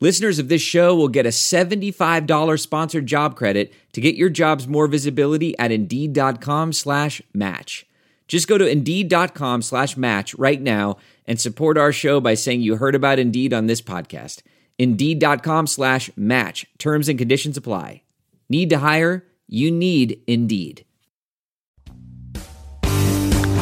Listeners of this show will get a $75 sponsored job credit to get your jobs more visibility at Indeed.com slash match. Just go to Indeed.com slash match right now and support our show by saying you heard about Indeed on this podcast. Indeed.com slash match. Terms and conditions apply. Need to hire? You need Indeed.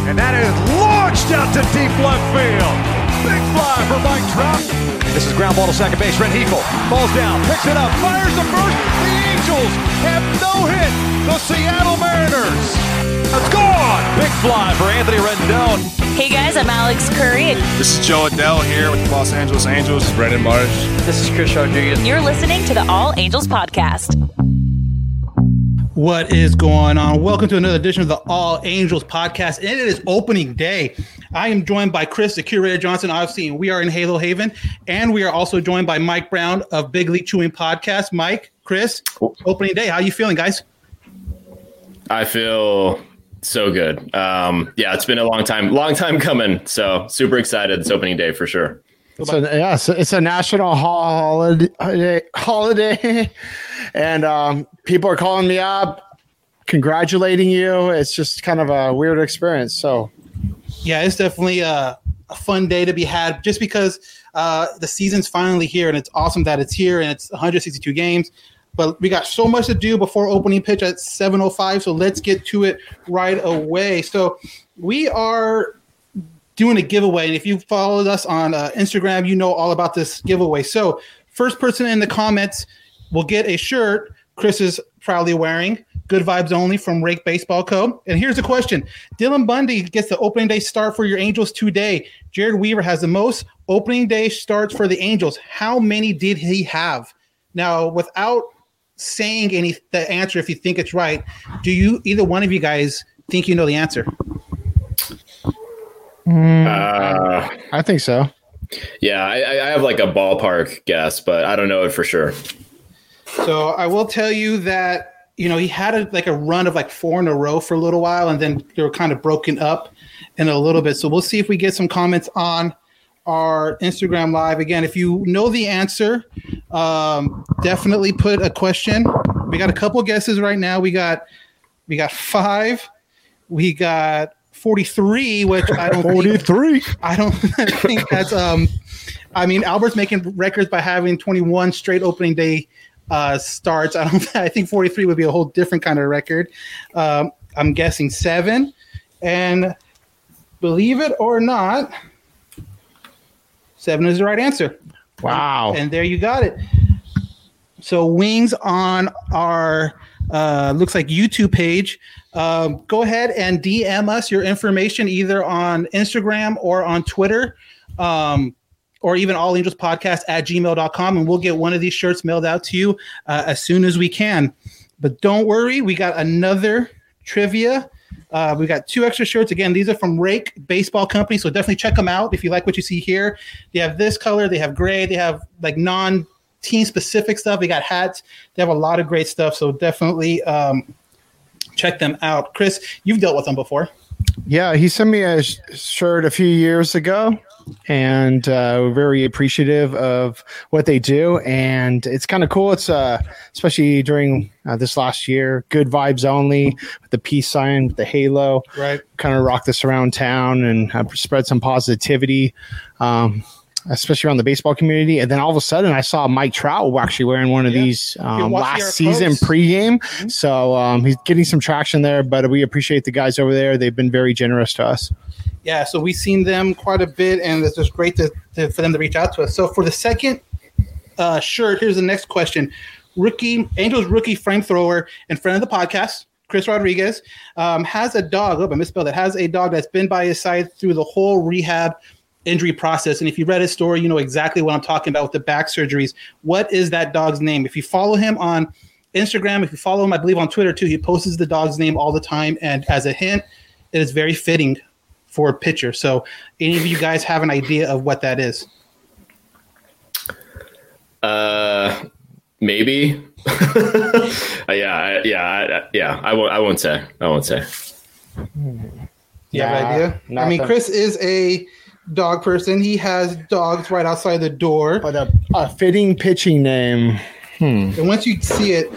And that is launched out to deep left field. Big fly for Mike Trout. This is ground ball to second base. Red Heifel falls down, picks it up, fires the first. The Angels have no hit. The Seattle Mariners. It's gone. Big fly for Anthony Rendon. Hey guys, I'm Alex Curry. This is Jo Adell here with the Los Angeles Angels. Brandon Marsh. This is Chris Rodriguez. You're listening to the All Angels Podcast. What is going on? Welcome to another edition of the All Angels podcast. And it is opening day. I am joined by Chris, the curator Johnson, obviously, and we are in Halo Haven. And we are also joined by Mike Browne of Big League Chewing Podcast. Mike, Chris, opening day. How you feeling, guys? I feel so good. Um, yeah, it's been a long time, long time coming. So super excited. It's opening day for sure. So yeah, it's, it's a national holiday, holiday, and um, people are calling me up, congratulating you. It's just kind of a weird experience. So yeah, it's definitely a, a fun day to be had, just because uh, the season's finally here, and it's awesome that it's here, and it's 162 games. But we got so much to do before opening pitch at 7:05, so let's get to it right away. So we are doing a giveaway. And if you followed us on uh, Instagram, you know all about this giveaway. So, first person in the comments will get a shirt Chris is proudly wearing. Good vibes only from Rake Baseball Co. And here's the question Dylan Bundy gets the opening day start for your Angels today. Jered Weaver has the most opening day starts for the Angels. How many did he have? Now, without saying any the answer, if you think it's right, do you either one of you guys think you know the answer? Mm, uh, I think so. Yeah, I, I, have like a ballpark guess, but I don't know it for sure. So I will tell you that you know he had a, like a run of like four in a row for a little while, and then they were kind of broken up in a little bit. So we'll see if we get some comments on our Instagram live. Again, if you know the answer, um, definitely put a question. We got a couple guesses right now. We got we got five. We got 43, which I don't 43. Think, I don't think that's um I mean Albert's making records by having 21 straight opening day uh starts. I don't I think 43 would be a whole different kind of record. Um I'm guessing 7 and believe it or not 7 is the right answer. Wow. And there you got it. So wings on our uh, looks like YouTube page. Um, go ahead and DM us your information either on Instagram or on Twitter, um, or even All Angels Podcast at gmail.com, and we'll get one of these shirts mailed out to you uh, as soon as we can. But don't worry, we got another trivia. Uh, we got two extra shirts. Again, these are from Rake Baseball Company, so definitely check them out if you like what you see here. They have this color, they have gray, they have like non team specific stuff. They got hats. They have a lot of great stuff. So definitely um, check them out. Chris, you've dealt with them before. Yeah, he sent me a sh- shirt a few years ago, and uh, we're very appreciative of what they do. And it's kind of cool. It's uh, especially during uh, this last year, good vibes only with the peace sign, with the halo. Right. Kind of rock this around town and uh, spread some positivity. Um, especially around the baseball community. And then all of a sudden, I saw Mike Trout actually wearing one of yeah. these um, last season posts. pregame. Mm-hmm. So um, he's getting some traction there. But we appreciate the guys over there. They've been very generous to us. Yeah, so we've seen them quite a bit, and it's just great to, to for them to reach out to us. So for the second uh, shirt, here's the next question: Rookie Angels rookie frame thrower and friend of the podcast. Chris Rodriguez um, has a dog. Oh, I misspelled it. Has a dog that's been by his side through the whole rehab injury process. And if you read his story, you know exactly what I'm talking about with the back surgeries. What is that dog's name? If you follow him on Instagram. If you follow him, I believe on Twitter too, he posts the dog's name all the time. And as a hint, it is very fitting for a pitcher. So, any of you guys have an idea of what that is? Uh, maybe. uh, yeah, yeah, yeah. I won't. I won't say. I won't say. You have an idea? I mean, Chris is a dog person. He has dogs right outside the door. But a, a fitting pitching name. Hmm. And once you see it,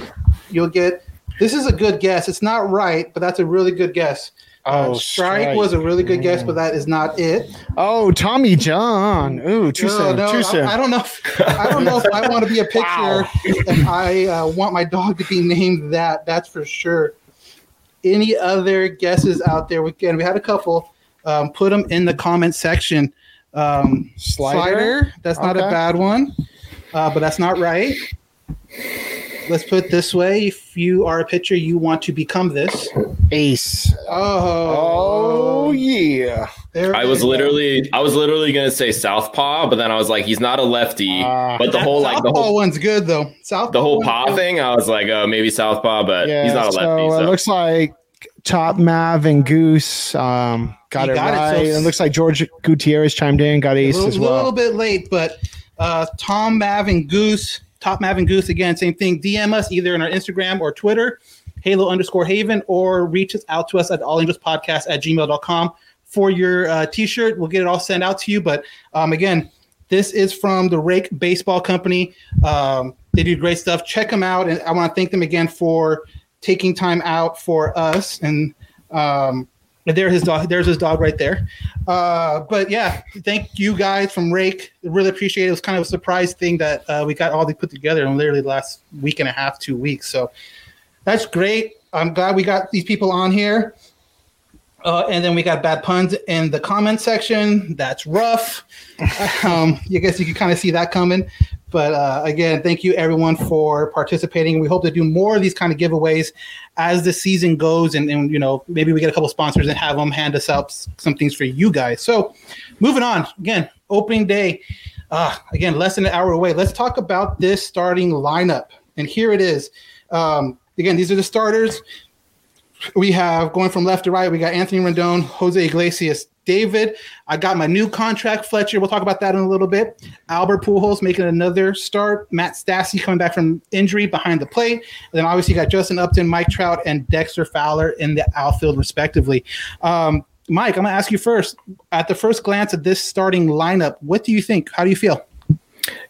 you'll get. This is a good guess. It's not right, but that's a really good guess. Uh, Oh, strike, strike. was a really good guess, but that is not it. Oh, Tommy John. Ooh, too No, soon. no, too I, soon. I don't know. If, I don't know if I want to be a pitcher Wow. and I uh, want my dog to be named that. That's for sure. Any other guesses out there? We can. We had a couple. Um, put them in the comment section. Um, Slider? That's not a bad one, uh, but that's not right. Let's put it this way: If you are a pitcher, you want to become this. Ace. Oh, Oh, yeah. there I was is. literally, I was literally gonna say southpaw, but then I was like, he's not a lefty. Ah. but the whole like the whole one's good though. Southpaw the whole paw thing, I was like, oh, maybe southpaw, but Yeah, he's not a lefty. so So, it looks like Top Mav and Goose um, got it got it, right. so- it looks like George Gutierrez chimed in, got a ace little, as well. A little bit late, but uh, Tom Mav and Goose, Top Mav and Goose again, same thing. DM us either on our Instagram or Twitter, Halo underscore Haven, or reach us out to us at All Angels Podcast at gmail.com for your uh, t-shirt. We'll get it all sent out to you. But um, again, this is from the Rake Baseball Company. Um, they do great stuff. Check them out, and I want to thank them again for taking time out for us. And um, there his dog. There's his dog right there. Uh, but yeah, thank you guys from Rake. Really appreciate it. It was kind of a surprise thing that uh, we got all these put together in literally the last week and a half, two weeks. So that's great. I'm glad we got these people on here. Uh, and then we got bad puns in the comment section. That's rough. um, I guess you can kind of see that coming. But uh, again, thank you everyone for participating. We hope to do more of these kind of giveaways as the season goes, and, and you know maybe we get a couple sponsors and have them hand us out some things for you guys. So, moving on again, opening day. Uh, again, less than an hour away. Let's talk about this starting lineup, and here it is. Um, again, these are the starters we have going from left to right. We got Anthony Rendon, Jose Iglesias, David. I got my new contract, Fletcher. We'll talk about that in a little bit. Albert Pujols making another start. Max Stassi coming back from injury behind the plate. And then obviously you got Justin Upton, Mike Trout, and Dexter Fowler in the outfield, respectively. Um, Mike, I'm going to ask you first. At the first glance at this starting lineup, what do you think? How do you feel?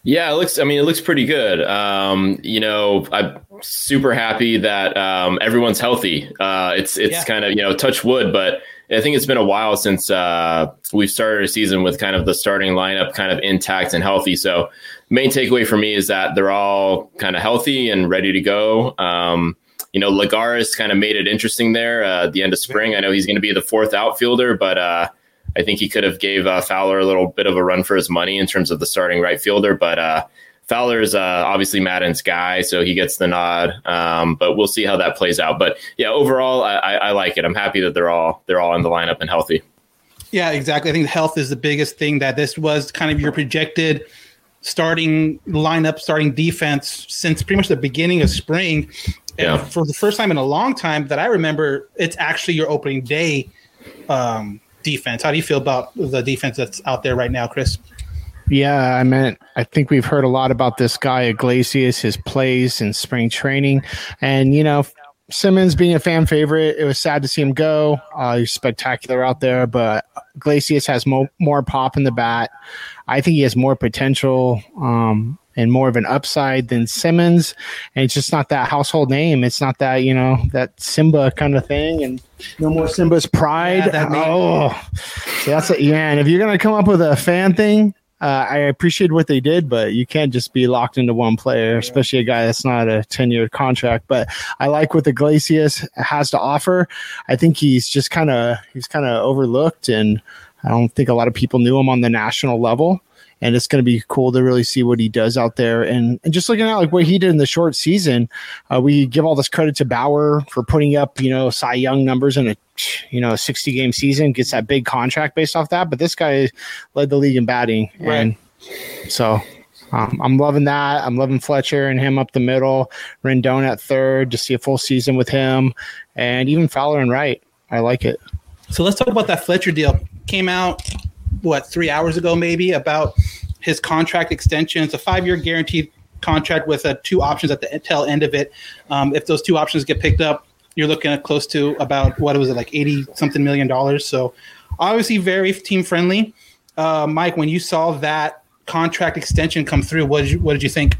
Yeah, it looks. I mean, it looks pretty good. Um, you know, I'm super happy that um, everyone's healthy. Uh, it's it's Yeah. kind of you know touch wood, but I think it's been a while since uh, we've started a season with kind of the starting lineup kind of intact and healthy. So, main takeaway for me is that they're all kind of healthy and ready to go. Um, you know, Lagares kind of made it interesting there uh, at the end of spring. I know he's going to be the fourth outfielder, but uh, I think he could have gave uh, Fowler a little bit of a run for his money in terms of the starting right fielder. But Fowler's uh, obviously Maddon's guy, so he gets the nod. Um, but we'll see how that plays out. But yeah, overall, I, I, I like it. I'm happy that they're all they're all in the lineup and healthy. Yeah, exactly. I think health is the biggest thing that this was kind of your projected starting lineup, starting defense since pretty much the beginning of spring. And Yeah. for the first time in a long time that I remember, it's actually your opening day um, defense. How do you feel about the defense that's out there right now, Chris? Yeah, I meant I think we've heard a lot about this guy Iglesias, his plays in spring training, and you know Simmons being a fan favorite. It was sad to see him go. Uh, he's spectacular out there, but Iglesias has mo- more pop in the bat. I think he has more potential um, and more of an upside than Simmons. And it's just not that household name. It's not that you know that Simba kind of thing. And no more Simba's pride. Yeah, that oh, that's it. Yeah, and if you're gonna come up with a fan thing, uh, I appreciate what they did, but you can't just be locked into one player, especially a guy that's not a 10 year contract. But I like what Iglesias has to offer. I think he's just kind of he's kind of overlooked, and I don't think a lot of people knew him on the national level. And it's going to be cool to really see what he does out there. And, and just looking at like what he did in the short season, uh, we give all this credit to Bauer for putting up, you know, Cy Young numbers in a, you know, a 60 game season, gets that big contract based off that. But this guy led the league in batting. And so Um, I'm loving that. I'm loving Fletcher and him up the middle, Rendon at third to see a full season with him, and even Fowler and right. I like it. So let's talk about that Fletcher deal. Came out what three hours ago, maybe about his contract extension. It's a five-year guaranteed contract with uh, two options at the tail end of it. Um, if those two options get picked up, you're looking at close to about what was it like eighty something million dollars. So obviously very team friendly. Uh, Mike, when you saw that contract extension come through, what did you, what did you think?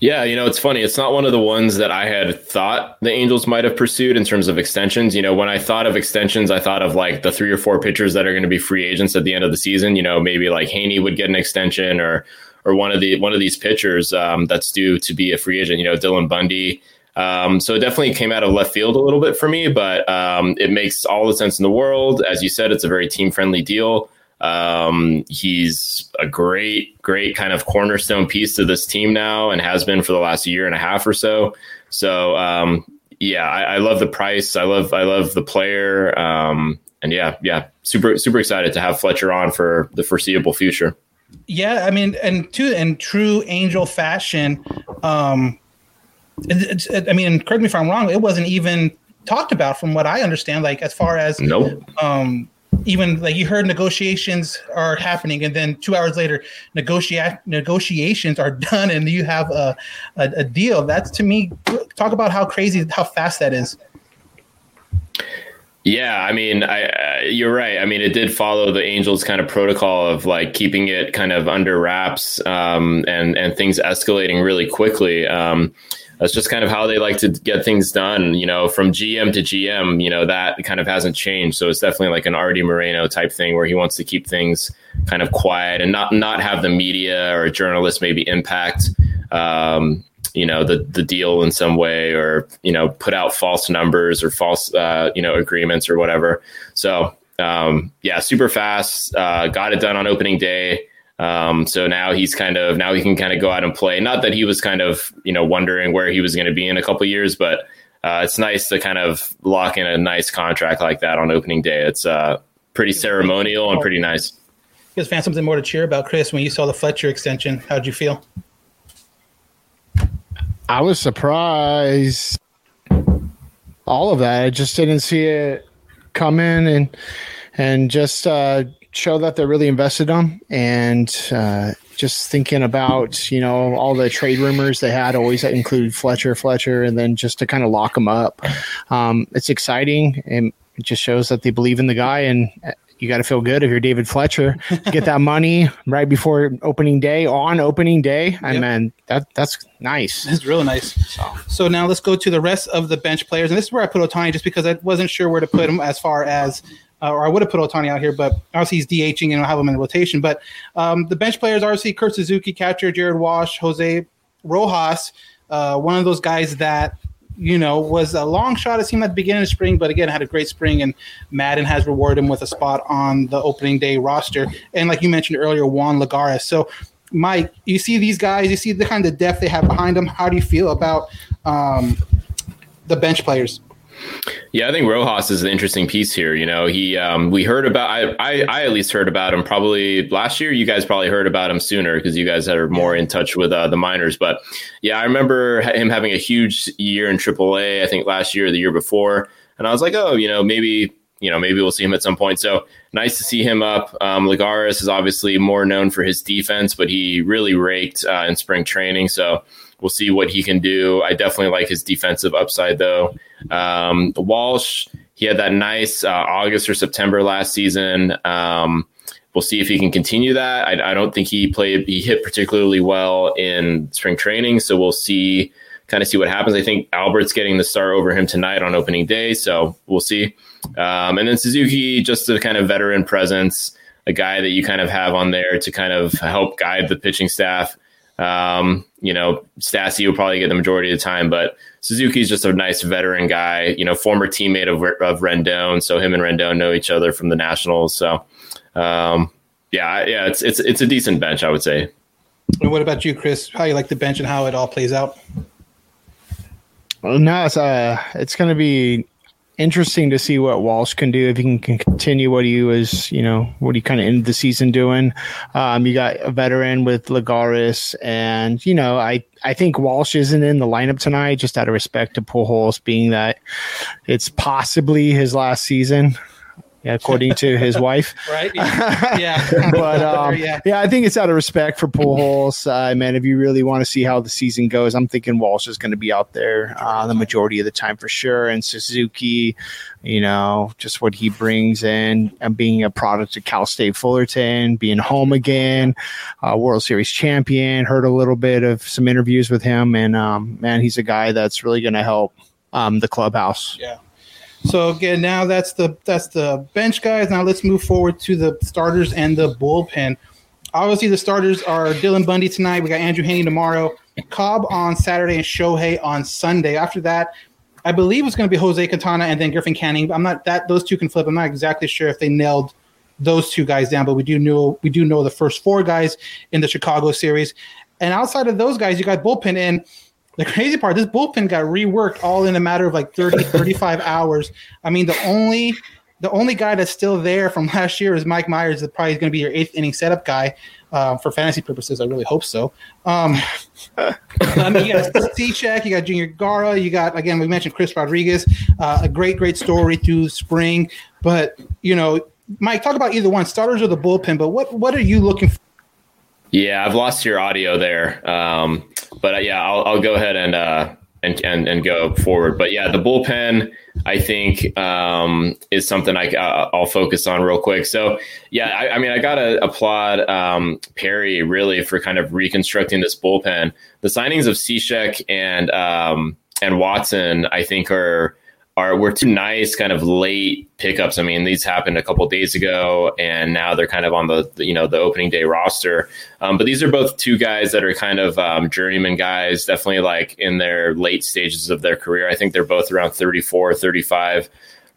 Yeah, you know, it's funny. It's not one of the ones that I had thought the Angels might have pursued in terms of extensions. You know, when I thought of extensions, I thought of like the three or four pitchers that are going to be free agents at the end of the season. You know, maybe like Heaney would get an extension or or one of the one of these pitchers um, that's due to be a free agent. You know, Dylan Bundy. Um, so it definitely came out of left field a little bit for me, but um, it makes all the sense in the world. As you said, it's a very team friendly deal. Um, he's a great, great kind of cornerstone piece to this team now and has been for the last year and a half or so. So, um, yeah, I, I, love the price. I love, I love the player. Um, and yeah, yeah, super, super excited to have Fletcher on for the foreseeable future. Yeah, I mean, and to in true Angel fashion, um, it, it, I mean, correct me if I'm wrong. It wasn't even talked about, from what I understand. Like as far as nope. um, even like you heard negotiations are happening and then two hours later negotiate negotiations are done and you have a, a, a, deal. That's to me talk about how crazy how fast that is. Yeah i mean i you're right. I mean it did follow the angels kind of protocol of like keeping it kind of under wraps um, and and things escalating really quickly. Um, that's just kind of how they like to get things done. You know, from GM to GM, you know, that kind of hasn't changed. So it's definitely like an Arte Moreno type thing where he wants to keep things kind of quiet and not not have the media or journalists maybe impact um, you know the the deal in some way or you know put out false numbers or false uh, you know agreements or whatever. So um, yeah, super fast. Uh, got it done on opening day. Um, so now he's kind of now he can kind of go out and play. Not that he was kind of you know wondering where he was going to be in a couple years, but uh, it's nice to kind of lock in a nice contract like that on opening day. It's uh, pretty ceremonial and pretty nice. You guys found something more to cheer about, Chris? When you saw the Fletcher extension, how'd you feel? I was surprised. All of that, I just didn't see it come in, and and just uh, show that they're really invested on and uh, just thinking about you know all the trade rumors they had always include Fletcher, Fletcher, and then just to kind of lock them up. Um, it's exciting and it just shows that they believe in the guy and. Uh, you got to feel good if you're David Fletcher. Get that money right before opening day, on opening day. I yep. mean, that that's nice. It's really nice. So. so now let's go to the rest of the bench players, and this is where I put Ohtani just because I wasn't sure where to put him as far as uh, or I would have put Ohtani out here, but obviously he's DHing and I'll have him in rotation. But um, the bench players, obviously, Kurt Suzuki, catcher, Jared Walsh, Jose Rojas, uh, one of those guys that you know was a long shot. It seemed at the beginning of spring, but again had a great spring, and Maddon has rewarded him with a spot on the opening day roster. And like you mentioned earlier, Juan Lagares. So. Mike, you see these guys, you see the kind of depth they have behind them. How do you feel about um, the bench players? Yeah, I think Rojas is an interesting piece here. You know, he um, we heard about I, I, I at least heard about him probably last year. You guys probably heard about him sooner because you guys are more in touch with uh, the minors. But yeah, I remember him having a huge year in AAA. I think last year or the year before, and I was like, oh, you know, maybe you know maybe we'll see him at some point. So nice to see him up. Um, Lagares is obviously more known for his defense, but he really raked uh, in spring training. So We'll see what he can do. I definitely like his defensive upside, though. Um, Walsh, he had that nice uh, August or September last season. Um, we'll see if he can continue that. I, I, don't think he played, he hit particularly well in spring training. So we'll see, kind of see what happens. I think Albert's getting the start over him tonight on opening day. So we'll see. Um, and then Suzuki, just a kind of veteran presence, a guy that you kind of have on there to kind of help guide the pitching staff. Um, you know, Stassi will probably get the majority of the time, but Suzuki's just a nice veteran guy, you know, former teammate of, of Rendon. So him and Rendon know each other from the Nationals. So, um, yeah, yeah, it's, it's, it's a decent bench, I would say. And what about you, Chris? How you like the bench and how it all plays out? Well, no, it's, uh, it's going to be interesting to see what Walsh can do if he can, continue what he was, you know, what he kind of ended the season doing. Um, you got a veteran with Lagares, and you know, I I think Walsh isn't in the lineup tonight just out of respect to Pujols, being that it's possibly his last season according to his wife. right. Yeah. yeah. but um, yeah. yeah, I think it's out of respect for Pujols. Uh, man, if you really want to see how the season goes, I'm thinking Walsh is going to be out there uh, the majority of the time for sure. And Suzuki, you know, just what he brings in and being a product of Cal State Fullerton, being home again, uh, World Series champion. Heard a little bit of some interviews with him, and um, man, he's a guy that's really going to help um, the clubhouse. Yeah. So again, now that's the that's the bench guys. Now let's move forward to the starters and the bullpen. Obviously, the starters are Dylan Bundy tonight. We got Andrew Heaney tomorrow, Cobb on Saturday, and Shohei on Sunday. After that, I believe it's going to be Jose Quintana and then Griffin Canning. I'm not that those two can flip. I'm not exactly sure if they nailed those two guys down, but we do know we do know the first four guys in the Chicago series. And outside of those guys, you got bullpen in the crazy part, this bullpen got reworked all in a matter of like 30, 35 hours. I mean, the only the only guy that's still there from last year is Mike Mayers, that probably is going to be your eighth inning setup guy uh, for fantasy purposes. I really hope so. Um, I mean, you got Cishek, you got Junior Guerra, you got again we mentioned Chris Rodriguez, uh, a great great story through spring. But you know, Mike, talk about either one, starters or the bullpen. But what what are you looking for? Yeah, I've lost your audio there. Um, but uh, yeah, I'll, I'll go ahead and, uh, and, and, and go forward. But yeah, the bullpen, I think, um, is something I, uh, I'll focus on real quick. So yeah, I, I mean, I got to applaud, um, Perry really for kind of reconstructing this bullpen. The signings of Cishek and, um, and Watson, I think are, are were two nice kind of late pickups. I mean, these happened a couple days ago, and now they're kind of on the you know the opening day roster. Um, but these are both two guys that are kind of um, journeyman guys, definitely like in their late stages of their career. I think they're both around 34, 35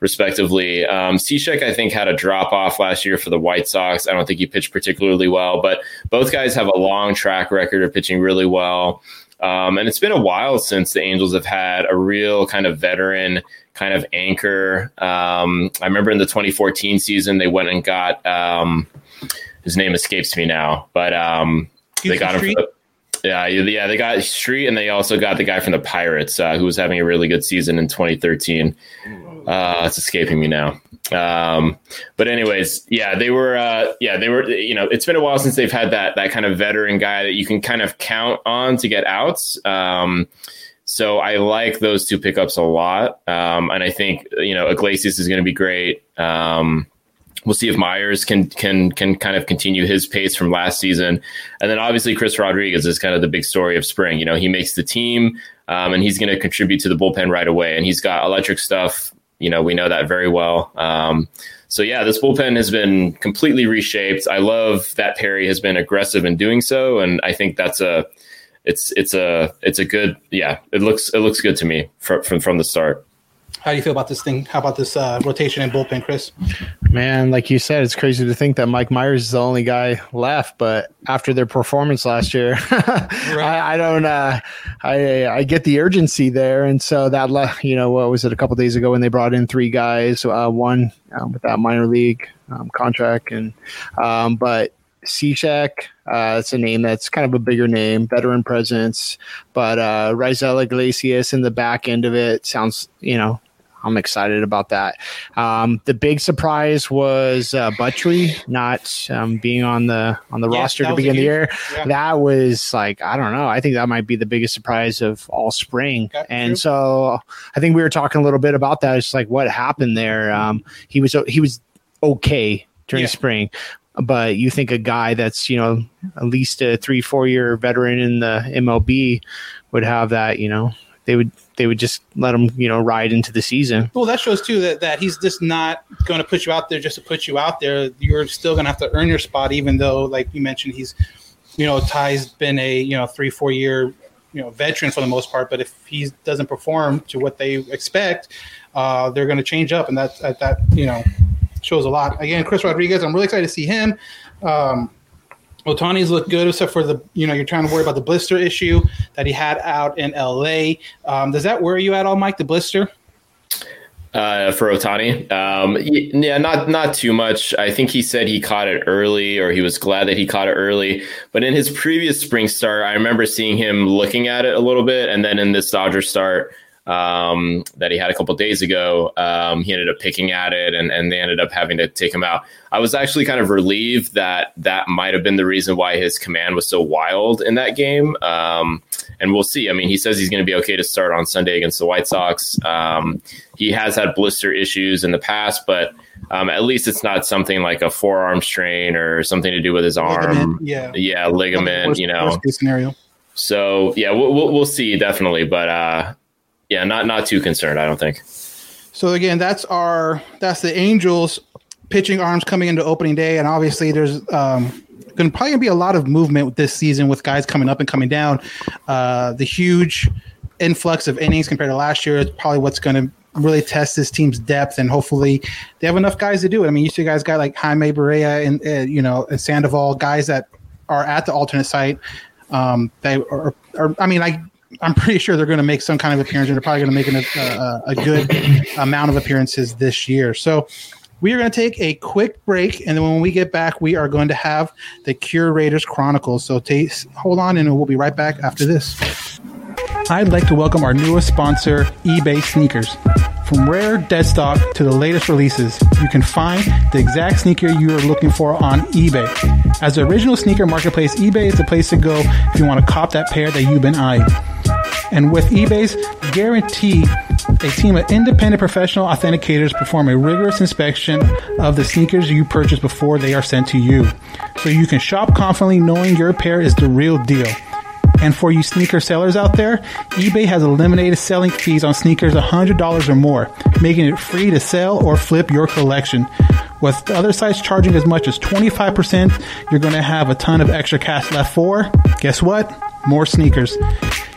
respectively. Um, I think, had a drop off last year for the White Sox. I don't think he pitched particularly well, but both guys have a long track record of pitching really well. Um, and it's been a while since the Angels have had a real kind of veteran kind of anchor. Um, I remember in the 2014 season, they went and got um, his name escapes me now, but um, they got him. The, yeah, yeah, they got Street, and they also got the guy from the Pirates uh, who was having a really good season in 2013. Uh, it's escaping me now. Um, but anyways, yeah, they were, uh, yeah, they were, you know, it's been a while since they've had that, that kind of veteran guy that you can kind of count on to get outs. Um, so I like those two pickups a lot. Um, and I think, you know, Iglesias is going to be great. Um, we'll see if Mayers can can can kind of continue his pace from last season, and then obviously Chris Rodriguez is kind of the big story of spring. You know, he makes the team, um, and he's going to contribute to the bullpen right away, and he's got electric stuff. You know, we know that very well. Um, so yeah, this bullpen has been completely reshaped. I love that Perry has been aggressive in doing so, and I think that's a it's it's a it's a good yeah. It looks it looks good to me from from, from the start. How do you feel about this thing? How about this uh, rotation and bullpen, Chris? Man, like you said, it's crazy to think that Mike Mayers is the only guy left. But after their performance last year, right. I, I, don't. Uh, I I get the urgency there, and so that left. You know, what was it a couple days ago when they brought in three guys, uh, one um, with that minor league um, contract, and um, but Cishek, uh, it's a name that's kind of a bigger name, veteran presence, but uh, Raisel Iglesias in the back end of it sounds, you know, I'm excited about that. Um, the big surprise was uh, Buttrey not um, being on the on the yeah, roster to begin the year. Yeah. That was like I don't know. I think that might be the biggest surprise of all spring. Okay, and true. so I think we were talking a little bit about that. It's like what happened there. Um, he was he was okay during yeah. spring, but you think a guy that's you know at least a three four year veteran in the MLB would have that you know they would they would just let him you know ride into the season. Well, that shows too that, that he's just not going to put you out there just to put you out there. You're still going to have to earn your spot, even though, like you mentioned, he's you know Ty's been a you know three four year you know veteran for the most part. But if he doesn't perform to what they expect, uh, they're going to change up, and that that you know shows a lot. Again, Chris Rodriguez, I'm really excited to see him. Um, Ohtani's looked good, except for the you know you're trying to worry about the blister issue that he had out in L.A. Um, does that worry you at all, Mike? The blister? uh, for Ohtani. Um, yeah, not not too much. I think he said he caught it early, or he was glad that he caught it early. But in his previous spring start, I remember seeing him looking at it a little bit, and then in this Dodger start um, that he had a couple days ago, um, he ended up picking at it, and, and they ended up having to take him out. I was actually kind of relieved that that might have been the reason why his command was so wild in that game. Um, and we'll see. I mean, he says he's going to be okay to start on Sunday against the White Sox. Um, he has had blister issues in the past, but um, at least it's not something like a forearm strain or something to do with his arm. Ligament, yeah, yeah, ligament. Worst, you know, scenario. So yeah, we'll, we'll, we'll see definitely, but uh, yeah, not not too concerned. I don't think. So again, that's our that's the Angels pitching arms coming into opening day, and obviously there's um, going to probably be a lot of movement this season with guys coming up and coming down. Uh, the huge influx of innings compared to last year is probably what's going to really test this team's depth, and hopefully they have enough guys to do it. I mean, you see guys got like Jaime Barria and uh, you know and Sandoval, guys that are at the alternate site. Um, they are, are I mean, like I'm pretty sure they're going to make some kind of appearance, and they're probably going to make an, a, a good amount of appearances this year. So we are going to take a quick break, and then when we get back, we are going to have the Curators Chronicles. So t- hold on, and we'll be right back after this. I'd like to welcome our newest sponsor, eBay Sneakers. From rare dead stock to the latest releases, you can find the exact sneaker you are looking for on eBay. As the original sneaker marketplace, eBay is the place to go if you want to cop that pair that you've been eyeing. And with eBay's guarantee, a team of independent professional authenticators perform a rigorous inspection of the sneakers you purchase before they are sent to you. So you can shop confidently knowing your pair is the real deal. And for you sneaker sellers out there, eBay has eliminated selling fees on sneakers $100 or more, making it free to sell or flip your collection. With other sites charging as much as 25%, you're going to have a ton of extra cash left for, guess what? More sneakers.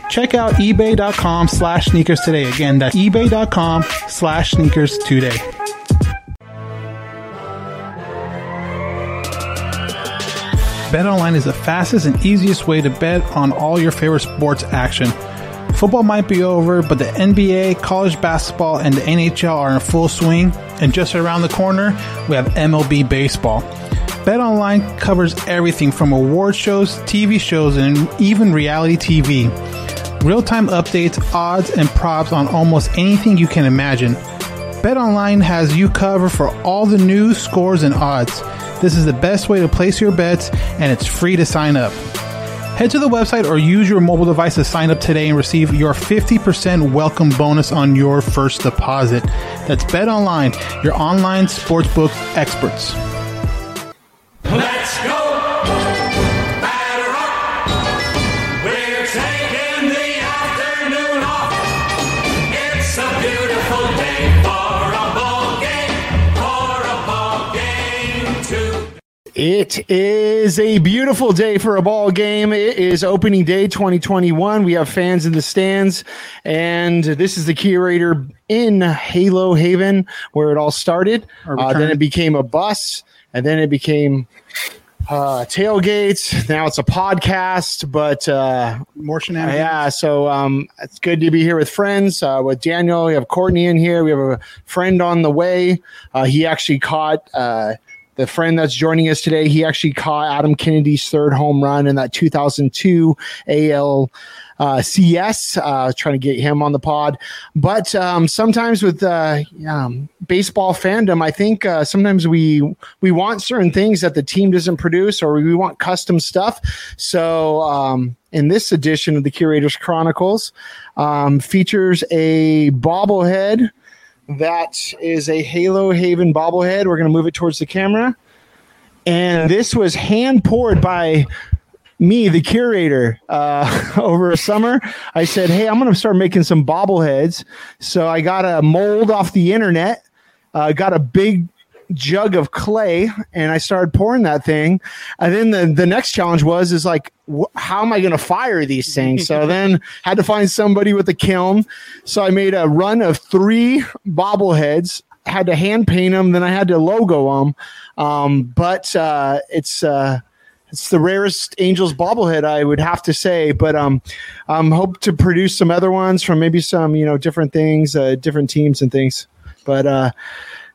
Check out ebay.com slash sneakers today. Again, that's ebay.com slash sneakers today. BetOnline is the fastest and easiest way to bet on all your favorite sports action. Football might be over, but the NBA, college basketball, and the NHL are in full swing. And just around the corner, we have MLB baseball. BetOnline covers everything from award shows, TV shows, and even reality TV. Real time updates, odds, and props on almost anything you can imagine. BetOnline has you covered for all the news, scores, and odds. This is the best way to place your bets, and it's free to sign up. Head to the website or use your mobile device to sign up today and receive your 50% welcome bonus on your first deposit. That's BetOnline, your online sportsbook experts. Let's go! It is a beautiful day for a ball game. It is opening day 2021. We have fans in the stands, and this is the curator in Halo Haven where it all started. Uh, then it became a bus, and then it became uh, tailgates. Now it's a podcast, but uh, More shenanigans. yeah, so um, it's good to be here with friends. Uh, with Daniel, we have Courtney in here. We have a friend on the way. Uh, he actually caught uh, the friend that's joining us today. He actually caught Adam Kennedy's third home run in that 2002 AL. Uh, CS, uh, trying to get him on the pod. But um, sometimes with uh, um, baseball fandom, I think uh, sometimes we we want certain things that the team doesn't produce, or we want custom stuff. So um, in this edition of the Curators Chronicles, um, features a bobblehead that is a Halo Haven bobblehead. We're going to move it towards the camera. And this was hand poured by me, the curator, uh, over a summer. I said, Hey, I'm going to start making some bobbleheads. So I got a mold off the internet, uh, got a big jug of clay and I started pouring that thing. And then the, the next challenge was, is like, wh- how am I going to fire these things? So then had to find somebody with a kiln. So I made a run of three bobbleheads, had to hand paint them. Then I had to logo them. Um, but, uh, it's, uh, it's the rarest Angels bobblehead, I would have to say. But um, um, hope to produce some other ones from maybe some you know different things, uh, different teams and things. But uh,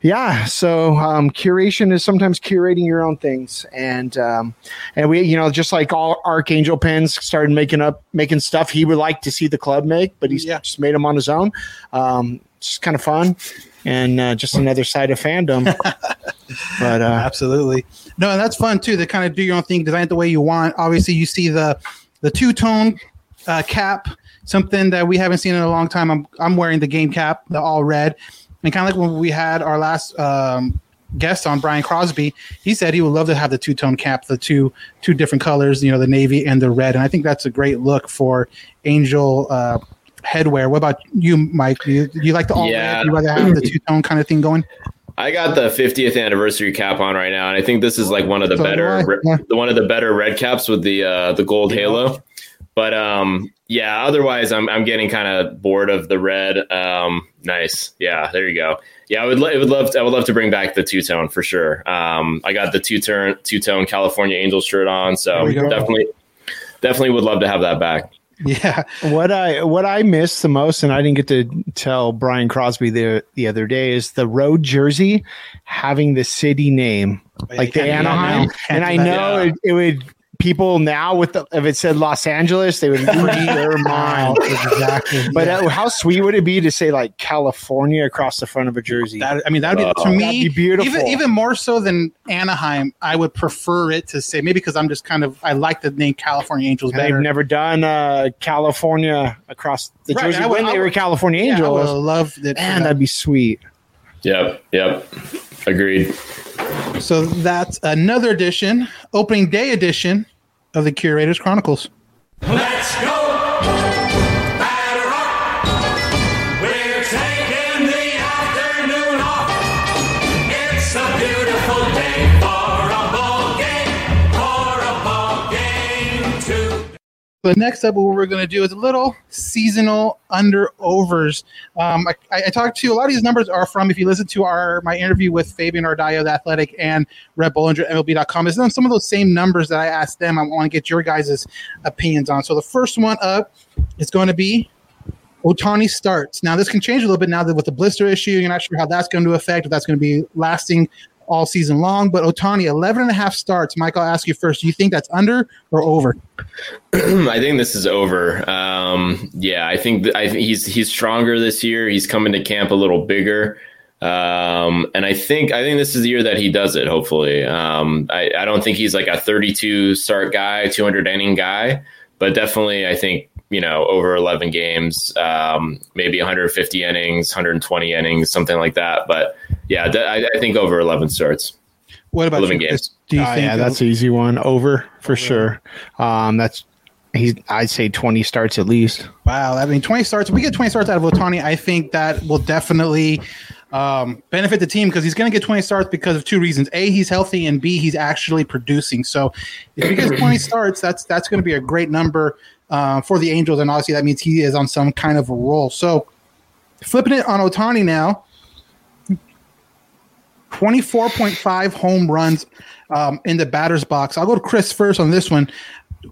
yeah, so um, curation is sometimes curating your own things, and um, and we, you know, just like all Archangel pins started making up making stuff he would like to see the club make, but he's Yeah. just made them on his own. Um, it's kind of fun, and uh, just another side of fandom. but uh, Absolutely. No, and that's fun too to kind of do your own thing, design it the way you want. Obviously, you see the the two tone uh, cap, something that we haven't seen in a long time. I'm I'm wearing the game cap, the all red, and kind of like when we had our last um, guest on Brian Crosby, he said he would love to have the two tone cap, the two two different colors, you know, the navy and the red, and I think that's a great look for Angel. Uh, Headwear. What about you, Mike? Do you, do you like the all Yeah. red? You rather have the two tone kind of thing going? I got the 50th anniversary cap on right now, and I think this is like one of the So better, Yeah. one of the better red caps with the uh, the gold halo. But um, yeah, otherwise, I'm I'm getting kind of bored of the red. Um, nice, yeah, there you go. Yeah, I would lo- I would love to, I would love to bring back the two tone for sure. Um, I got the two tone two tone California Angels shirt on, so There we go. definitely definitely would love to have that back. Yeah, what I what I miss the most, and I didn't get to tell Brian Crosby the the other day, is the road jersey having the city name, like the can't do that Anaheim. And I know now. it, it would people now with the if it said Los Angeles, they would lose their mind. exactly. But Yeah. how sweet would it be to say like California across the front of a jersey? That I mean, that would be to me be beautiful. Even even more so than Anaheim, I would prefer it to say maybe because I'm just kind of I like the name California Angels And They've never done uh, California across the Right, jersey I would- when I they were would- California Yeah, I would Angels. love that. Man, that'd be sweet. Yep, yep, agreed. So that's another edition, opening day edition of the Curators Chronicles. Let's go! So next up, what we're going to do is a little seasonal under overs. Um, I, I talked to a lot of these numbers are from if you listen to our my interview with Fabian Ardaya, the Athletic, and Rhett Bollinger, MLB.com. It's some of those same numbers that I asked them. I want to get your guys' opinions on. So the first one up is going to be Ohtani starts. Now this can change a little bit now that with the blister issue, you're not sure how that's going to affect. If that's going to be lasting all season long. But Ohtani, 11 and a half starts. Mike, I'll ask you first. Do you think that's under or over? I think this is over. Um, yeah, I think th- I think he's he's stronger this year. He's coming to camp a little bigger, um, and I think I think this is the year that he does it. Hopefully, um, I, I don't think he's like a 32 start guy, 200 inning guy, but definitely I think you know over 11 games, um, maybe 150 innings, 120 innings, something like that. But yeah, th- I, I think over 11 starts. What about 11 you, games. Do you Oh, think yeah, that's an easy one. Over for sure. Um, that's he's. I'd say twenty starts at least. wow? I mean, 20 starts. If we get 20 starts out of Ohtani, I think that will definitely um, benefit the team because he's going to get 20 starts because of two reasons: a, he's healthy, and b, he's actually producing. So, if he gets 20 starts, that's that's going to be a great number uh, for the Angels, and obviously that means he is on some kind of a roll. So, flipping it on Ohtani now. 24.5 home runs um, in the batter's box. I'll go to Chris first on this one.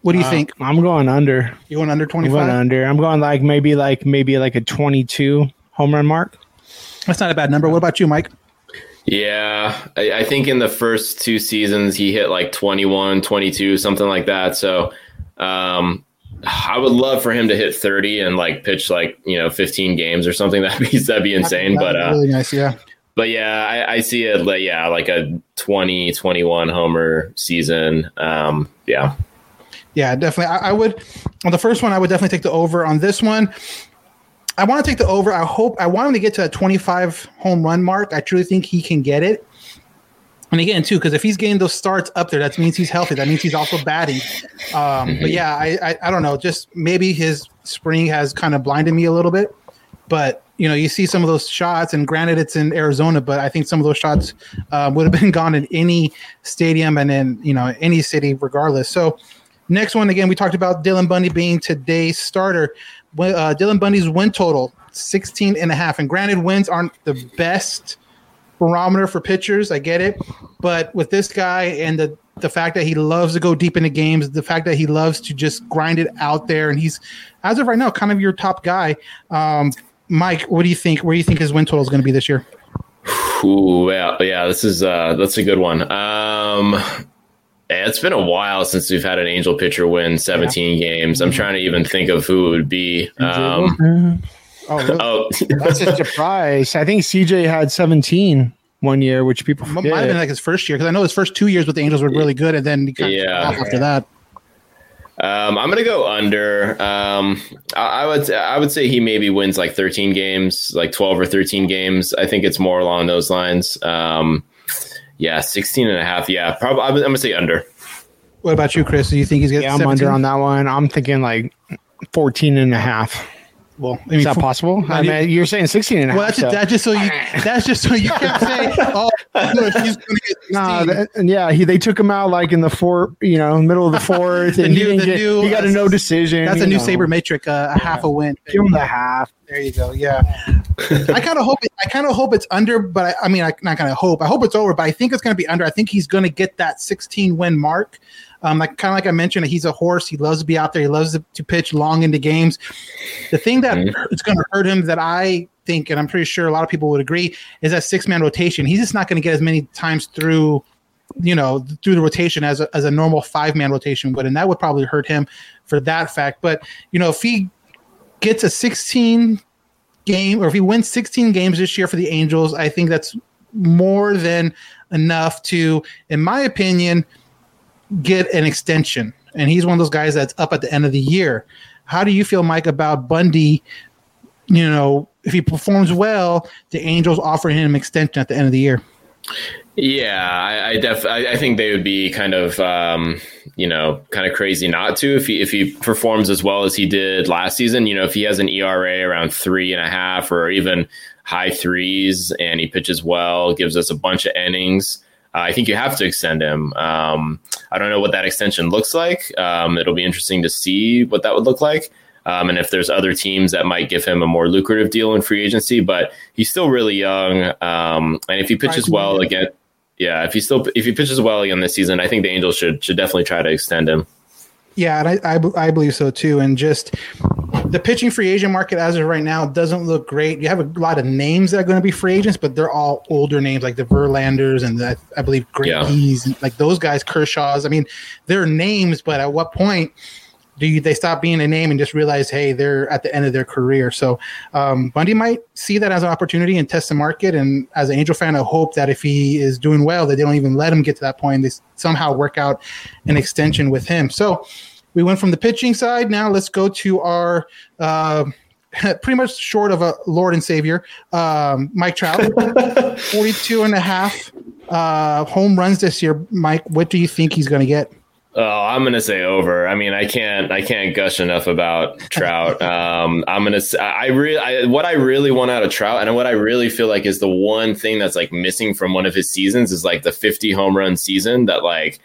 What do you think? I'm going under. You went under I'm going 25? under. I'm going like maybe like maybe like a 22 home run mark. That's not a bad number. What about you, Mike? Yeah, I, I think in the first two seasons he hit like 21, 22, something like that. So um, I would love for him to hit 30 and like pitch like, you know, 15 games or something. That'd be, that'd be insane. That'd But, be uh, really nice, yeah. But yeah, I, I see it like, yeah, like a 20, 21 homer season. Um, yeah. Yeah, definitely. I, I would on the first one. I would definitely take the over. On this one, I want to take the over. I hope I want him to get to that 25 home run mark. I truly think he can get it. And again, too, because if he's getting those starts up there, that means he's healthy. That means he's also batting. Um, But yeah, I, I I don't know. Just maybe his spring has kind of blinded me a little bit. But you know, you see some of those shots, and granted, it's in Arizona, but I think some of those shots uh, would have been gone in any stadium and in you know any city, regardless. So. Next one again, we talked about Dylan Bundy being today's starter. Uh, Dylan Bundy's win total 16 and a half. And granted, wins aren't the best barometer for pitchers. I get it. But with this guy and the the fact that he loves to go deep into games, the fact that he loves to just grind it out there, and he's as of right now kind of your top guy. Um, Mike, what do you think? Where do you think his win total is going to be this year? Ooh, yeah, yeah. This is uh, that's a good one. Um, it's been a while since we've had an Angel pitcher win 17 yeah. games. I'm trying to even think of who it would be. Um, oh, really? oh. that's a surprise. I think CJ had 17 one year, which people forget. might have been like his first year because I know his first two years with the Angels were really good, and then he kind yeah. of after that. Um, I'm gonna go under. Um, I, I, would I would say he maybe wins like 13 games, like 12 or 13 games. I think it's more along those lines. Um, yeah, 16 and a half. Yeah, probably. I'm, gonna say under. What about you, Chris? Do you think he's getting? Yeah, I'm 17? under on that one. I'm thinking like 14 and a half. Well, I mean, is that for, possible? I mean, you're saying 16 and a well, half. Well, that's, so. that's just so you. That's just so you can't say, "Oh, look, he's going to get." 16." Nah, that, yeah, he they took him out like in the fourth, you know, middle of the fourth, the and new, he, didn't get, new, he got a no decision. That's a new know. sabermetric, uh, a half a win. Give him the half. There you go. Yeah, I kind of hope it, I kind of hope it's under, but I, I mean, I'm not going to hope. I hope it's over, but I think it's going to be under. I think he's going to get that 16 win mark. Um, like kind of like I mentioned, he's a horse. He loves to be out there. He loves to, to pitch long into games. The thing that mm-hmm. is going to hurt him that I think, and I'm pretty sure a lot of people would agree, is that six man rotation. He's just not going to get as many times through, you know, through the rotation as a, as a normal five man rotation would, and that would probably hurt him for that fact. But you know, if he gets a 16 game, or if he wins 16 games this year for the Angels, I think that's more than enough to, in my opinion get an extension, and he's one of those guys that's up at the end of the year. How do you feel, Mike, about Bundy? You know, if he performs well, the Angels offer him an extension at the end of the year. Yeah, I, I def I, I, think they would be kind of um, you know kind of crazy not to if he if he performs as well as he did last season. You know, if he has an ERA around three and a half or even high threes and he pitches well, gives us a bunch of innings. Uh, I think you have to extend him. Um, I don't know what that extension looks like. Um, it'll be interesting to see what that would look like. Um, and if there's other teams that might give him a more lucrative deal in free agency, but he's still really young. Um, and if he pitches well again, yeah, if he still if he pitches well again this season, I think the Angels should should definitely try to extend him. Yeah, and I, I, I believe so too. And just the pitching free agent market as of right now doesn't look great. You have a lot of names that are going to be free agents, but they're all older names like the Verlanders and the, I believe Great yeah. like those guys, Kershaw's. I mean, they're names, but at what point do you, they stop being a name and just realize, hey, they're at the end of their career? So um, Bundy might see that as an opportunity and test the market. And as an Angel fan, I hope that if he is doing well, that they don't even let him get to that point. They somehow work out an extension with him. So we went from the pitching side. Now let's go to our uh, pretty much short of a Lord and Savior, um, Mike Trout, 42 and a half uh, home runs this year. Mike, what do you think he's going to get? Oh, I'm gonna say over. I mean, I can't, I can't gush enough about Trout. Um, I'm gonna, say, I really, what I really want out of Trout, and what I really feel like is the one thing that's like missing from one of his seasons is like the 50 home run season that like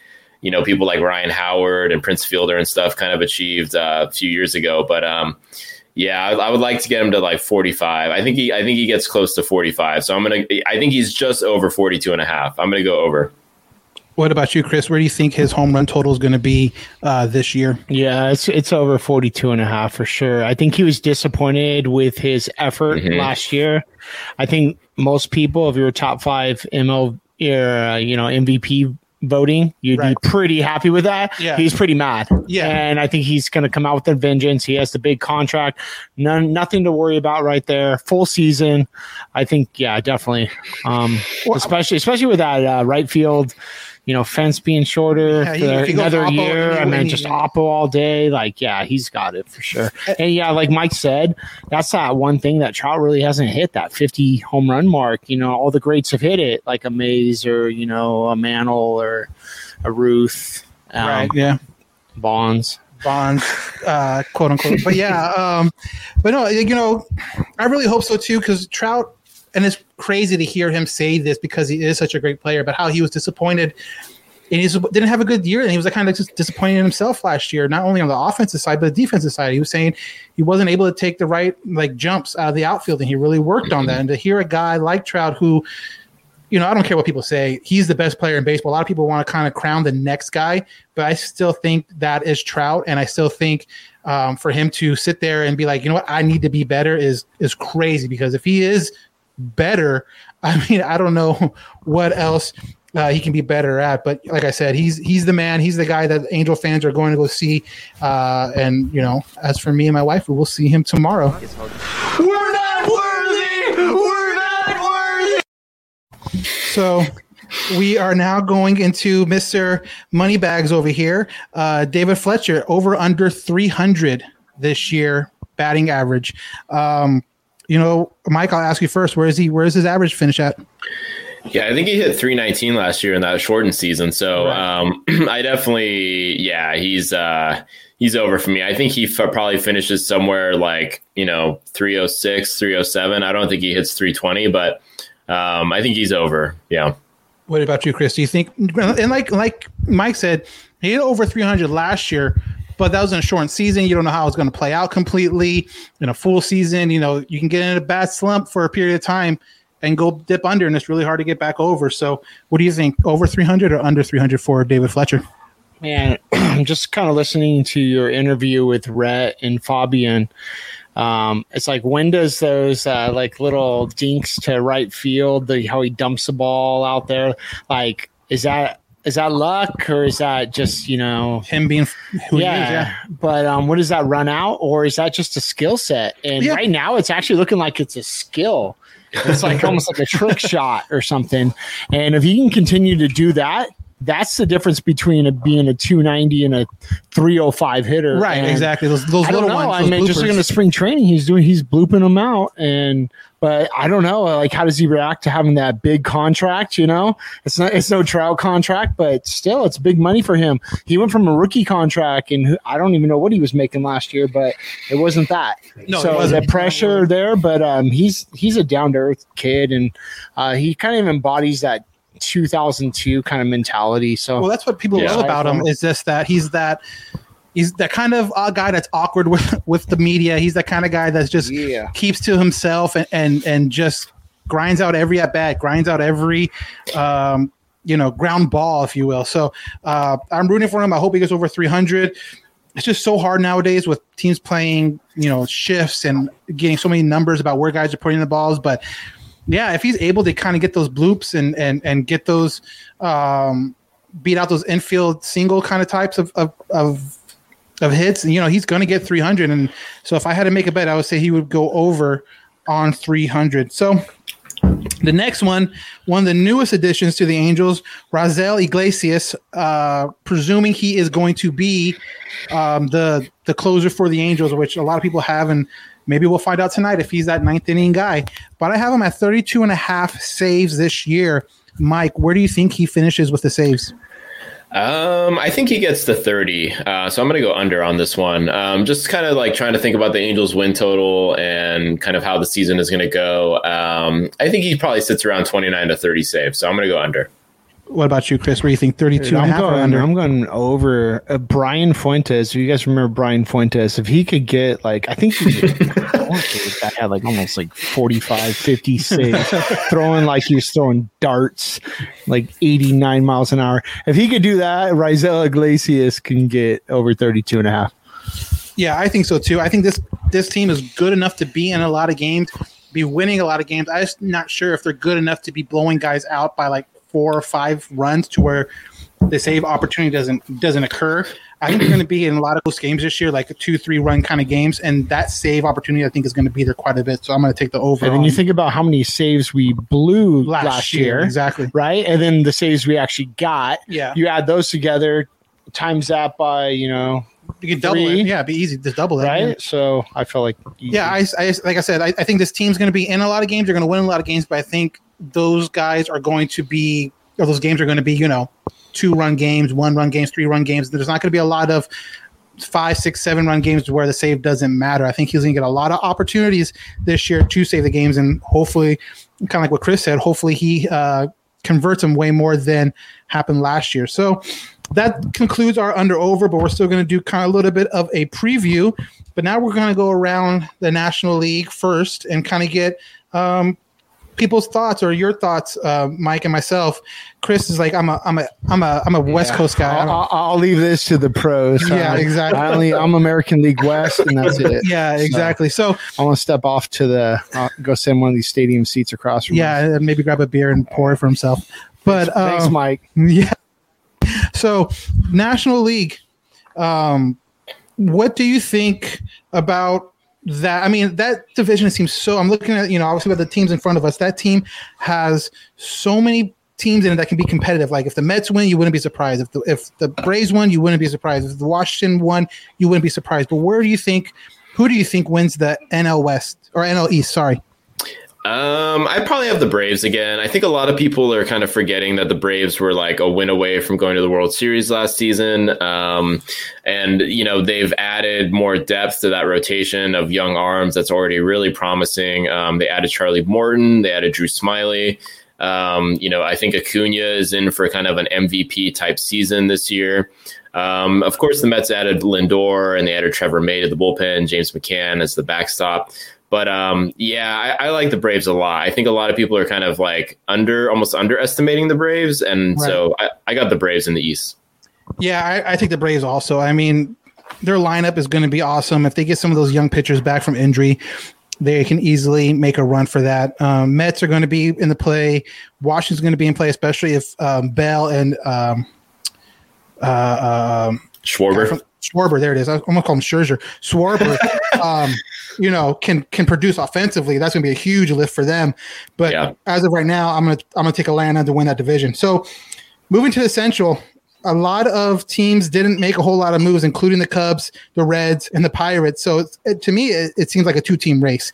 you know people like Ryan Howard and Prince Fielder and stuff kind of achieved uh, a few years ago. But um, yeah, I, I, would like to get him to like 45. I think he I think he gets close to 45. So I'm gonna I think he's just over 42 and a half. I'm gonna go over. What about you, Chris? Where do you think his home run total is going to be uh, this year? Yeah, it's it's over 42 and a half for sure. I think he was disappointed with his effort mm-hmm. last year. I think most people, if you're a top five ML, uh, you know, MVP voting, you'd right. be pretty happy with that. Yeah. He's pretty mad. Yeah. And I think he's going to come out with a vengeance. He has the big contract. None, nothing to worry about right there. Full season. I think, yeah, definitely. Um, especially, especially with that uh, right field you know, fence being shorter yeah, for another year. I mean, just Oppo all day. Like, yeah, he's got it for sure. And yeah, like Mike said, that's that one thing that Trout really hasn't hit that 50 home run mark. You know, all the greats have hit it, like a Mays or, you know, a Mantle or a Ruth. Um, right. Yeah. Bonds. Bonds, uh, quote unquote. But yeah, um, but no, you know, I really hope so too because Trout and it's crazy to hear him say this because he is such a great player, but how he was disappointed and he didn't have a good year and he was kind of just disappointed in himself last year, not only on the offensive side, but the defensive side. He was saying he wasn't able to take the right like jumps out of the outfield and he really worked on that. And to hear a guy like Trout who you know, I don't care what people say. He's the best player in baseball. A lot of people want to kind of crown the next guy, but I still think that is Trout, and I still think um, for him to sit there and be like, you know what, I need to be better is is crazy because if he is better, I mean, I don't know what else uh, he can be better at. But like I said, he's he's the man. He's the guy that Angel fans are going to go see. Uh, and you know, as for me and my wife, we will see him tomorrow. We're not worthy! We're not worthy! So we are now going into Mr. Moneybags over here. Uh, David Fletcher over under 300 this year batting average. Um, you know, Mike, I'll ask you first. Where is he? Where is his average finish at? Yeah, I think he hit 319 last year in that shortened season. So um, I definitely, yeah, he's uh, he's over for me. I think he f- probably finishes somewhere like you know 306, 307. I don't think he hits 320, but um, I think he's over. Yeah. What about you, Chris? Do you think? And like like Mike said, he hit over 300 last year, but that was a short season. You don't know how it's going to play out completely in a full season. You know, you can get in a bad slump for a period of time and go dip under, and it's really hard to get back over. So, what do you think? Over 300 or under 300 for David Fletcher? Man, I'm just kind of listening to your interview with Rhett and Fabian. Um, it's like when does those uh, like little dinks to right field, the how he dumps the ball out there, like is that is that luck or is that just you know him being who yeah, he is? Yeah. but um what does that run out or is that just a skill set and Yeah. right now it's actually looking like it's a skill it's like almost like a trick shot or something and if he can continue to do that that's the difference between a, being a 290 and a 305 hitter Right, And exactly. Those those I don't little know. ones. I mean, just looking at spring training, he's doing he's blooping them out, and but I don't know. Like, how does he react to having that big contract? You know, it's not it's no trial contract, but still, it's big money for him. He went from a rookie contract, and I don't even know what he was making last year, but it wasn't that. No, it so the pressure there, but um, he's he's a down to earth kid, and uh, he kind of embodies that 2002 kind of mentality. So Well, that's what people Yeah. love about him is just that he's that he's that kind of uh, guy that's awkward with with the media. He's that kind of guy that's just Yeah. keeps to himself and and, and just grinds out every at bat, grinds out every um, you know ground ball, if you will. So uh, I'm rooting for him. I hope he gets over 300. It's just so hard nowadays with teams playing, you know, shifts and getting so many numbers about where guys are putting the balls. But yeah, if he's able to kind of get those bloops and and and get those um, beat out those infield single kind of types of of of, of hits, you know, he's going to get 300. And so if I had to make a bet, I would say he would go over on 300. So the next one, one of the newest additions to the Angels, Raisel Iglesias, uh, presuming he is going to be um, the the closer for the Angels, which a lot of people have, and maybe we'll find out tonight if he's that ninth inning guy. But I have him at 32 and a half saves this year. Mike, where do you think he finishes with the saves? Um, I think he gets the 30. Uh, so I'm going to go under on this one. Um, just kind of like trying to think about the Angels win total and kind of how the season is going to go. Um, I think he probably sits around 29 to 30 saves. So I'm going to go under. What about you, Chris? Where do you think 32 and a I'm half or going, under? I'm going over uh, Brian Fuentes. If you guys remember Brian Fuentes, if he could get like, I think he, I want to say this guy had like almost like 45, 50 saves, throwing like he was throwing darts, like 89 miles an hour. If he could do that, Raisel Iglesias can get over 32 and a half. Yeah, I think so too. I think this this team is good enough to be in a lot of games, be winning a lot of games. I'm just not sure if they're good enough to be blowing guys out by like four or five runs to where the save opportunity doesn't doesn't occur. I think they're going to be in a lot of those games this year, like two, three run kind of games, and that save opportunity I think is going to be there quite a bit. So I'm going to take the over. And then you think about how many saves we blew last, year, exactly. right? And then the saves we actually got. Yeah. You add those together, times that by, you know, You can double Three. it. Yeah, it'd be easy to double that. right? yeah. So I feel like Yeah, I, I like I said, I, I think this team's going to be in a lot of games. They're going to win a lot of games, but I think those guys are going to be, or those games are going to be, you know, two run games, one run games, three run games. There's not going to be a lot of five, six, seven run games where the save doesn't matter. I think he's going to get a lot of opportunities this year to save the games, and hopefully, kind of like what Chris said, hopefully he uh, converts them way more than happened last year. So that concludes our under over, but we're still going to do kind of a little bit of a preview. But now we're going to go around the National League first and kind of get um, people's thoughts or your thoughts, uh, Mike and myself. Chris is like, I'm a, I'm a, I'm a, I'm a West Yeah. Coast guy. I'll, I'll, I'll leave this to the pros. Yeah, exactly. I only, I'm American League West, and that's it. yeah, exactly. So I want to step off to the uh, go send one of these stadium seats across from. us. yeah, maybe grab a beer and pour it for himself. But Thanks, um, Mike. Yeah. So, National League, um, what do you think about that? I mean, that division seems so. I'm looking at, you know, obviously, about the teams in front of us. That team has so many teams in it that can be competitive. Like, if the Mets win, you wouldn't be surprised. If the, if the Braves won, you wouldn't be surprised. If the Washington won, you wouldn't be surprised. But where do you think, who do you think wins the NL West or NL East? Sorry. Um, I probably have the Braves again. I think a lot of people are kind of forgetting that the Braves were like a win away from going to the World Series last season. Um, and you know they've added more depth to that rotation of young arms that's already really promising. Um, they added Charlie Morton, they added Drew Smyly. Um, you know, I think Acuna is in for kind of an MVP type season this year. Um, of course, the Mets added Lindor and they added Trevor May to the bullpen, James McCann as the backstop. But um, yeah, I, I like the Braves a lot. I think a lot of people are kind of like under, almost underestimating the Braves, and so I, I got the Braves in the East. Yeah, I, I think the Braves also. I mean, their lineup is going to be awesome. If they get some of those young pitchers back from injury, they can easily make a run for that. Um, Mets are going to be in the play. Washington's going to be in play, especially if um, Bell and um, uh, um, Schwarber. Schwarber, there it is. I'm gonna call him Scherzer. Schwarber, um, you know, can can produce offensively. That's gonna be a huge lift for them. But Yeah. as of right now, I'm gonna I'm gonna take Atlanta to win that division. So moving to the Central, a lot of teams didn't make a whole lot of moves, including the Cubs, the Reds, and the Pirates. So it, to me, it, it seems like a two team race.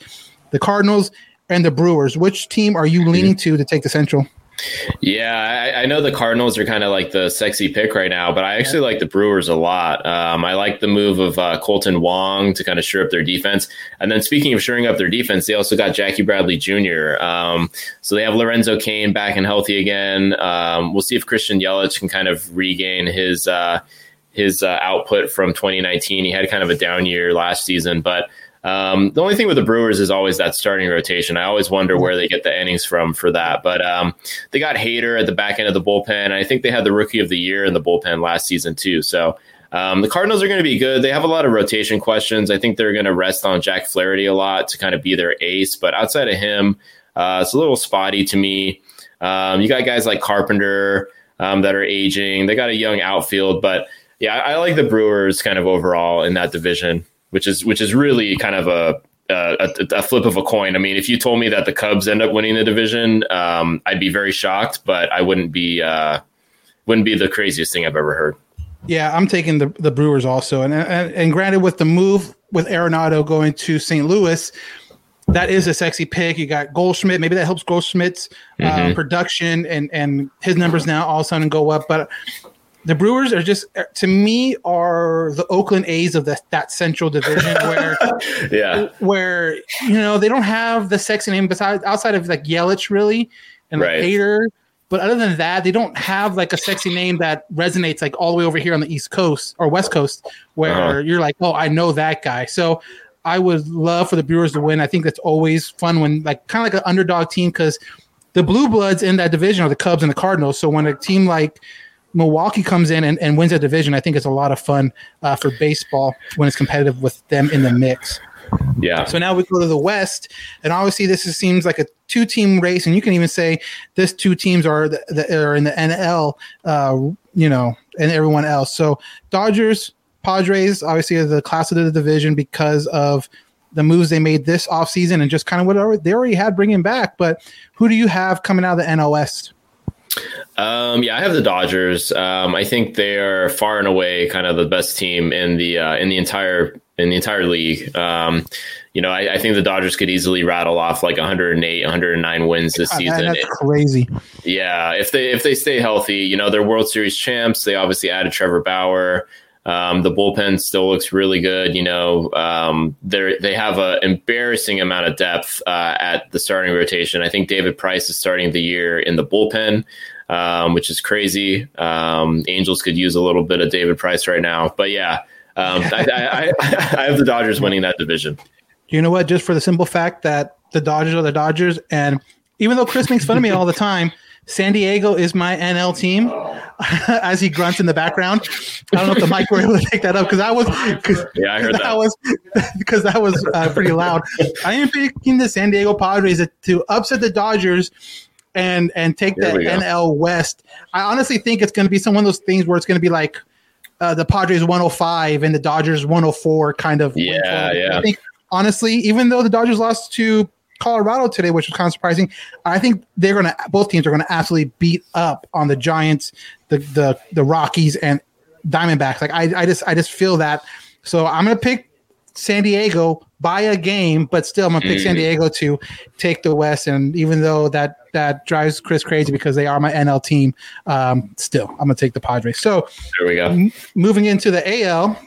The Cardinals and the Brewers. Which team are you leaning to to take the Central? Yeah, I, I know the Cardinals are kind of like the sexy pick right now, but I actually like the Brewers a lot. Um, I like the move of uh, Kolten Wong to kind of shore up their defense. And then speaking of shoring up their defense, they also got Jackie Bradley Jr. Um, so they have Lorenzo Cain back and healthy again. Um, we'll see if Christian Yelich can kind of regain his uh, his uh, output from 2019. He had kind of a down year last season, but um, the only thing with the Brewers is always that starting rotation. I always wonder where they get the innings from for that. But um, they got Hader at the back end of the bullpen. I think they had the rookie of the year in the bullpen last season too. So um, the Cardinals are going to be good. They have a lot of rotation questions. I think they're going to rest on Jack Flaherty a lot to kind of be their ace. But outside of him, uh, it's a little spotty to me. Um, you got guys like Carpenter um, that are aging. They got a young outfield, but yeah, I, I like the Brewers kind of overall in that division, which is which is really kind of a a, a flip of a coin. I mean, if you told me that the Cubs end up winning the division, um, I'd be very shocked, but I wouldn't be uh, wouldn't be the craziest thing I've ever heard. Yeah, I'm taking the the Brewers also, and and, and granted, with the move with Arenado going to St. Louis, that is a sexy pick. You got Goldschmidt. Maybe that helps Goldschmidt's uh, Mhm. production and and his numbers now all of a sudden go up. But the Brewers are just to me are the Oakland A's of the, that Central Division where Yeah, where you know they don't have the sexy name besides outside of like Yelich really and like Right. Hader. But other than that, they don't have like a sexy name that resonates like all the way over here on the East Coast or West Coast, where Uh-huh. you're like, oh, I know that guy. So I would love for the Brewers to win. I think that's always fun when like kind of like an underdog team because the Blue Bloods in that division are the Cubs and the Cardinals. So when a team like Milwaukee comes in and, and wins a division, I think it's a lot of fun uh, for baseball when it's competitive with them in the mix. yeah. So now we go to the West, and obviously this is, seems like a two-team race, and you can even say this two teams are the, the are in the NL, uh, you know, and everyone else. So Dodgers, Padres, obviously are the class of the division because of the moves they made this offseason and just kind of what they already had bringing back. But who do you have coming out of the NL West? Um, yeah, I have the Dodgers. Um, I think they are far and away kind of the best team in the uh, in the entire in the entire league. Um, you know, I, I think the Dodgers could easily rattle off like 108, 109 wins this God, season. that's crazy. Yeah, if they if they stay healthy, you know, they're World Series champs. They obviously added Trevor Bauer. Um, the bullpen still looks really good. You know, um, they they have an embarrassing amount of depth uh, at the starting rotation. I think David Price is starting the year in the bullpen, um, which is crazy. Um, Angels could use a little bit of David Price right now, but yeah, um, I, I, I, I have the Dodgers winning that division. You know what? Just for the simple fact that the Dodgers are the Dodgers, and even though Chris makes fun of me all the time, San Diego is my NL team. As he grunts in the background, I don't know if the mic were able to take that up because I was, cause, Yeah, I heard that. was because that was uh, pretty loud. I am picking the San Diego Padres to upset the Dodgers and and take Here the. NL West. I honestly think it's going to be some one of those things where it's going to be like uh, the Padres 105 and the Dodgers 104 kind of. Yeah, yeah. I think honestly, even though the Dodgers lost to Colorado today, which was kind of surprising, I think they're going to both teams are going to absolutely beat up on the Giants, the the the Rockies, and Diamondbacks. Like I, I just I just feel that. So I'm going to pick San Diego by a game, but still I'm gonna pick San Diego to take the West. And even though that that drives Chris crazy because they are my NL team, um, still I'm gonna take the Padres. So There we go. moving into the AL,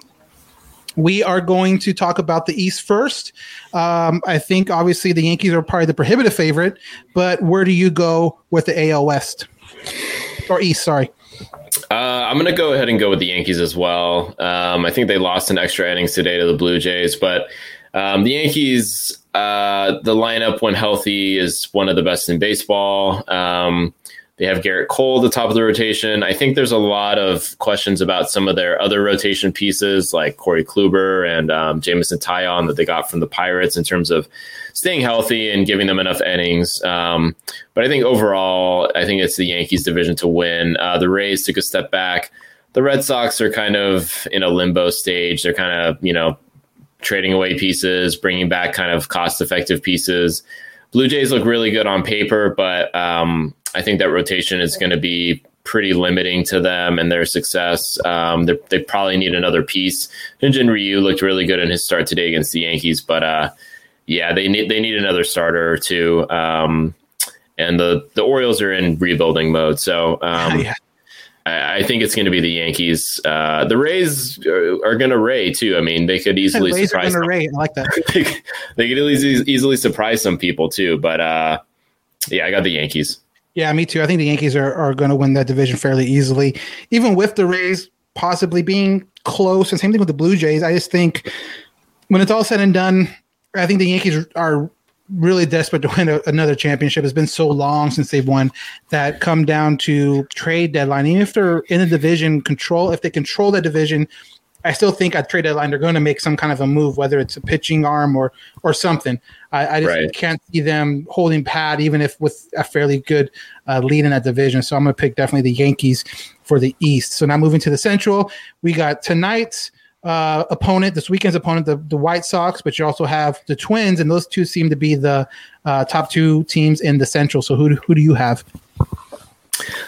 we are going to talk about the East first. Um, I think obviously the Yankees are probably the prohibitive favorite, but where do you go with the AL West or East? Sorry. Uh, I'm going to go ahead and go with the Yankees as well. Um, I think they lost an extra innings today to the Blue Jays, but um, the Yankees, uh, the lineup when healthy is one of the best in baseball. Um, they have Gerrit Cole at the top of the rotation. I think there's a lot of questions about some of their other rotation pieces, like Corey Kluber and um, Jameson Taillon that they got from the Pirates in terms of staying healthy and giving them enough innings. Um, but I think overall, I think it's the Yankees division to win. Uh, the Rays took a step back. The Red Sox are kind of in a limbo stage. They're kind of, you know, trading away pieces, bringing back kind of cost effective pieces. Blue Jays look really good on paper, but um, I think that rotation is going to be pretty limiting to them and their success. Um, they- probably need another piece. Hyunjin Ryu looked really good in his start today against the Yankees, but uh, yeah, they need they need another starter or two. Um, and the the Orioles are in rebuilding mode, so um, Yeah. I, I think it's going to be the Yankees. Uh, the Rays are, are going to Ray too. I mean, they could easily Rays surprise. Some, rate. I like that. they, could- they could easily easily surprise some people too. But uh, yeah, I got the Yankees. Yeah, me too. I think the Yankees are, are going to win that division fairly easily, even with the Rays possibly being close. And same thing with the Blue Jays. I just think when it's all said and done, I think the Yankees are really desperate to win a, another championship. It's been so long since they've won that come down to trade deadline. Even if they're in the division control, if they control the division, I still think at trade deadline they're going to make some kind of a move, whether it's a pitching arm or or something. I, I just Right. can't see them holding pat, even if with a fairly good uh, lead in that division. So I'm going to pick definitely the Yankees for the East. So now moving to the Central, we got tonight's uh, opponent, this weekend's opponent, the, the White Sox, but you also have the Twins, and those two seem to be the uh, top two teams in the Central. So who do, who do you have?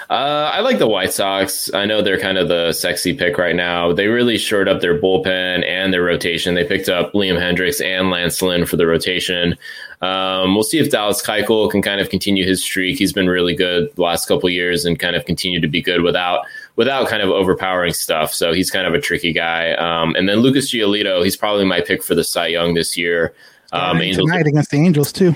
Uh, I like the White Sox. I know they're kind of the sexy pick right now. They really shored up their bullpen and their rotation. They picked up Liam Hendriks and Lance Lynn for the rotation. Um, we'll see if Dallas Keuchel can kind of continue his streak. He's been really good the last couple years and kind of continue to be good without without kind of overpowering stuff. So he's kind of a tricky guy. Um, and then Lucas Giolito, he's probably my pick for the Cy Young this year. Um, Angels tonight against the Angels too.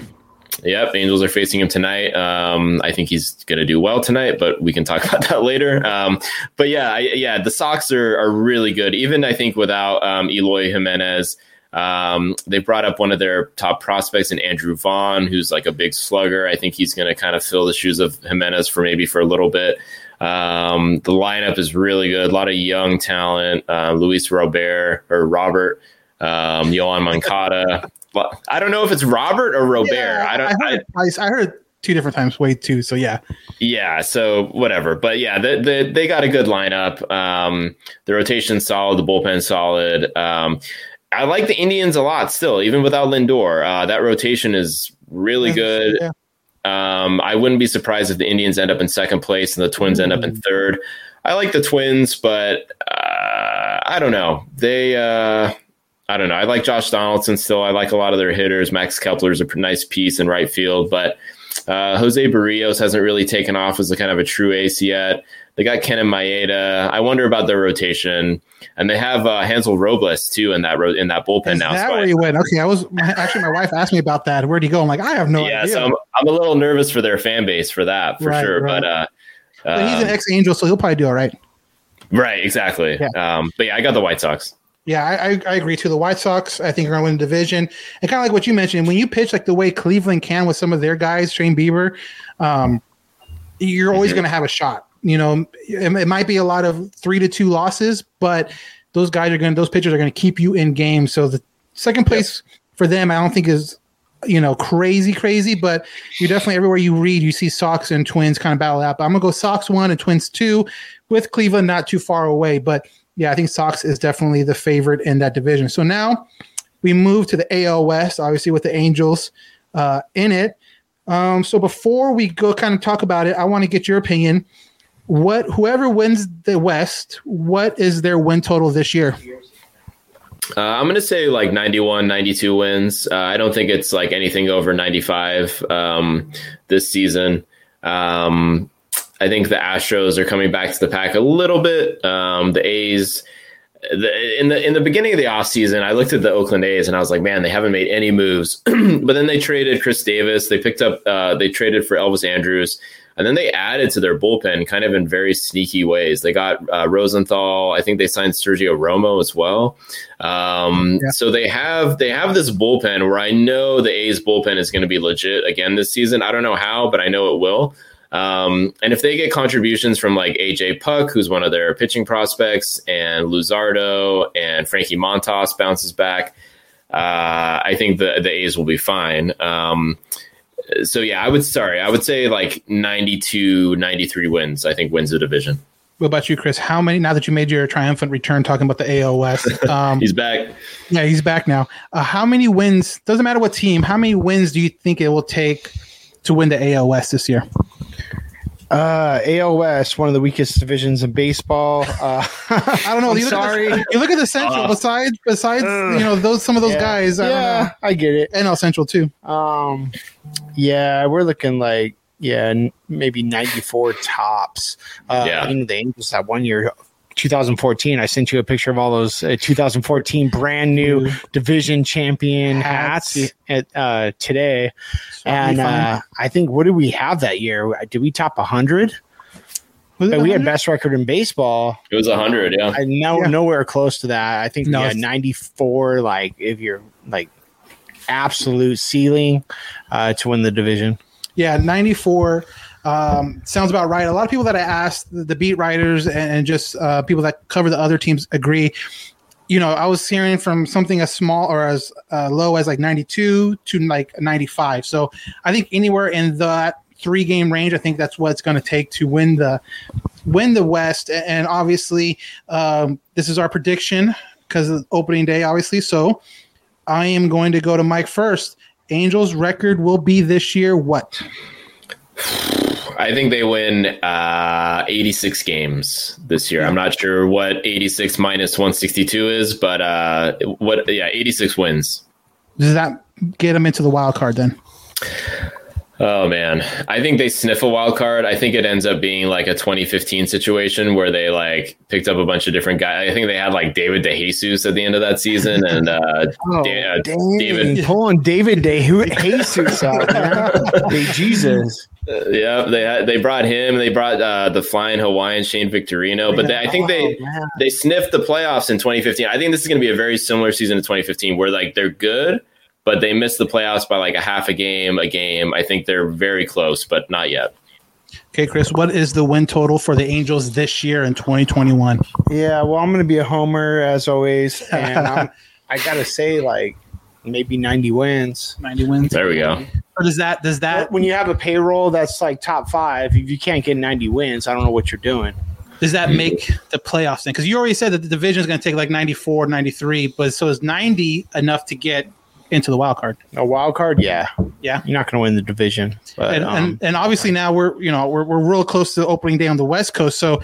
Yep, Angels are facing him tonight. Um, I think he's going to do well tonight, but we can talk about that later. Um, but yeah, I, yeah, the Sox are, are really good. Even I think without um, Eloy Jimenez, um, they brought up one of their top prospects in Andrew Vaughn, who's like a big slugger. I think he's going to kind of fill the shoes of Jimenez for maybe for a little bit. Um, the lineup is really good. A lot of young talent. Uh, Luis Robert or Robert, um, Yoan Moncada. But I don't know if it's Robert or Robert. Yeah, I don't. I heard, it twice. I heard two different times. Way too. So yeah, yeah, so whatever. But yeah, the, the, they got a good lineup. Um, the rotation's solid, the bullpen's solid. Um, I like the Indians a lot still, even without Lindor. Uh, that rotation is really good. Yeah. Um, I wouldn't be surprised if the Indians end up in second place and the Twins end up in third. I like the Twins, but uh, I don't know. They, uh, I don't know. I like Josh Donaldson still. I like a lot of their hitters. Max Kepler's a nice piece in right field, but uh, Jose Berrios hasn't really taken off as a kind of a true ace yet. They got Kenta Maeda. I wonder about their rotation, and they have uh, Hansel Robles too in that ro- in that bullpen Is now. that So I- where you went? Okay, I was actually my wife asked me about that. Where'd he go? I'm like, I have no yeah, idea. so I'm, I'm a little nervous for their fan base for that for Right, sure. right. But uh, he's an um, ex Angel, so he'll probably do all right. right, exactly. Yeah. Um, but yeah, I got the White Sox. Yeah, I, I, I agree too. The White Sox, I think, are going to win the division. And kind of like what you mentioned, when you pitch like the way Cleveland can with some of their guys, Shane Bieber, um, you're always going to have a shot. You know, it, it might be a lot of three to two losses, but those guys are going, those pitchers are going to keep you in games. So the second place for them, I don't think is you know, crazy, crazy, but you're definitely everywhere you read, you see Sox and Twins kind of battle out. But I'm gonna go Sox one and Twins two, with Cleveland not too far away. But yeah, I think Sox is definitely the favorite in that division. So now we move to the AL West, obviously with the Angels uh, in it. Um, so before we go kind of talk about it, I want to get your opinion. What whoever wins the West, what is their win total this year? Uh, I'm going to say like 91, 92 wins. Uh, I don't think it's like anything over 95 um, this season. Um, I think the Astros are coming back to the pack a little bit. Um, the A's. The, in the in the beginning of the offseason, I looked at the Oakland A's and I was like, man, they haven't made any moves. but then they traded Khris Davis. They picked up. Uh, they traded for Elvis Andrus. And then they added to their bullpen kind of in very sneaky ways. They got uh, Rosenthal. I think they signed Sergio Romo as well. Um, yeah. So they have they have this bullpen where I know the A's bullpen is going to be legit again this season. I don't know how, but I know it will. Um, and if they get contributions from like AJ Puk, who's one of their pitching prospects, and Luzardo and Frankie Montas bounces back, uh, I think the the A's will be fine. Um, so yeah, I would sorry, I would say like 92, 93 wins. I think wins the division. What about you, Chris? How many now that you made your triumphant return talking about the AOS? Um, he's back. Yeah, he's back now. Uh, how many wins? Doesn't matter what team. How many wins do you think it will take to win the AOS this year? Uh, AOS, one of the weakest divisions in baseball. Uh, I don't know. I'm you look sorry. At the, you look at the Central. besides, besides, you know those some of those Yeah. guys. I yeah, don't know. I get it. NL Central too. Um, yeah, we're looking like yeah, maybe ninety four tops. Uh, Yeah. you know, the Angels that one year. 2014. I sent you a picture of all those uh, 2014 brand new division champion hats, Hats. at, uh, today, and uh, I think what did we have that year? Did we top 100? We had best record in baseball. It was hundred, yeah. I know Yeah. nowhere close to that. I think No, yeah, 94. Like if you're like absolute ceiling uh, to win the division. Yeah, 94 um, sounds about right. A lot of people that I asked, the, beat writers and, and just uh, people that cover the other teams agree. You know, I was hearing from something as small or as uh, low as like 92 to like 95. So I think anywhere in that three game range, I think that's what it's going to take to win the win the West. And obviously, um, this is our prediction because of opening day, obviously. So I am going to go to Mike first. Angels record will be this year what? I think they win uh, 86 games this year. I'm not sure what 86 minus 162 is, but uh, what? Yeah, 86 wins. Does that get them into the wild card then? Oh man, I think they sniff a wild card. I think it ends up being like a 2015 situation where they like picked up a bunch of different guys. I think they had like David DeJesus at the end of that season, and uh, Da- uh, David. pulling David Day who Jesus out, man. Jesus. Uh, yeah, they had, they brought him. They brought uh, the flying Hawaiian Shane Victorino, but they, I think they Oh, they sniffed the playoffs in 2015. I think this is going to be a very similar season to 2015, where like they're good, but they missed the playoffs by like a half a game, a game. I think they're very close, but not yet. Okay, Chris, what is the win total for the Angels this year in 2021? Yeah, well, I'm going to be a homer as always, and I'm, I gotta say, like maybe 90 wins. 90 wins. There we go. Or does that does that when you have a payroll that's like top five, if you can't get 90 wins, I don't know what you're doing. does that make the playoffs then? Because you already said that the division is going to take like 94, 93, but so is 90 enough to get into the wild card? A wild card, yeah, Yeah. you're not going to win the division. But and, um, and and obviously now we're you know we're we're real close to opening day on the West Coast. So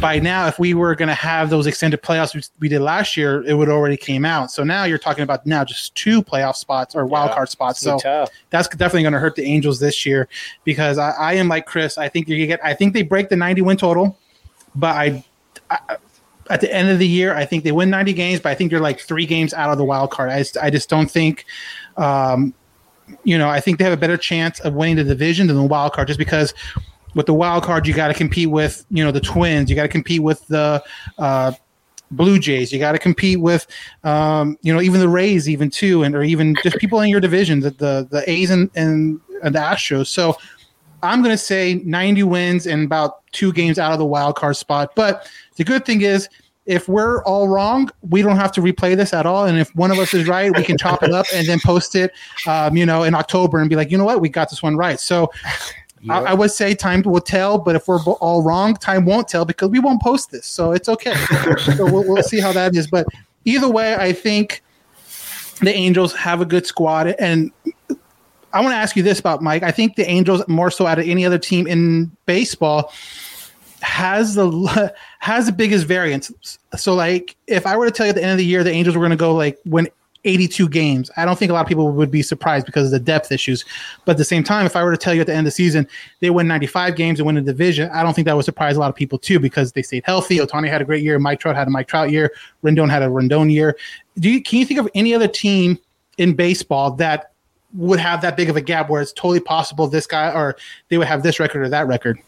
by now, if we were going to have those extended playoffs we, we did last year, it would already came out. So now you're talking about now just two playoff spots or wild Yeah, card spots. So tough. that's definitely going to hurt the Angels this year because I, I am like Chris. I think you get. I think they break the 90 win total, but I, I at the end of the year, I think they win 90 games, but I think they're like three games out of the wild card. I just, I just don't think. Um, you know, I think they have a better chance of winning the division than the wild card, just because with the wild card you got to compete with, you know, the Twins, you got to compete with the uh, Blue Jays. You got to compete with, um, you know, even the Rays, even too, and or even just people in your division, the the, the A's and, and and the Astros. So I'm going to say 90 wins and about two games out of the wild card spot. But the good thing is, if we're all wrong, we don't have to replay this at all. And if one of us is right, we can chop it up and then post it, um, you know, in October and be like, you know what, we got this one right. So I, I would say time will tell, but if we're all wrong, time won't tell because we won't post this. So it's okay. so we'll, we'll see how that is. But either way, I think the Angels have a good squad. And I want to ask you this about Mike. I think the Angels, more so out of any other team in baseball, has the has the biggest variance. So, like, if I were to tell you at the end of the year the Angels were going to go like win 82 games, I don't think a lot of people would be surprised because of the depth issues. But at the same time, if I were to tell you at the end of the season they win 95 games and win the division, I don't think that would surprise a lot of people too because they stayed healthy. Ohtani had a great year. Mike Trout had a Mike Trout year. Rendon had a Rendon year. Do you can you think of any other team in baseball that would have that big of a gap where it's totally possible this guy or they would have this record or that record?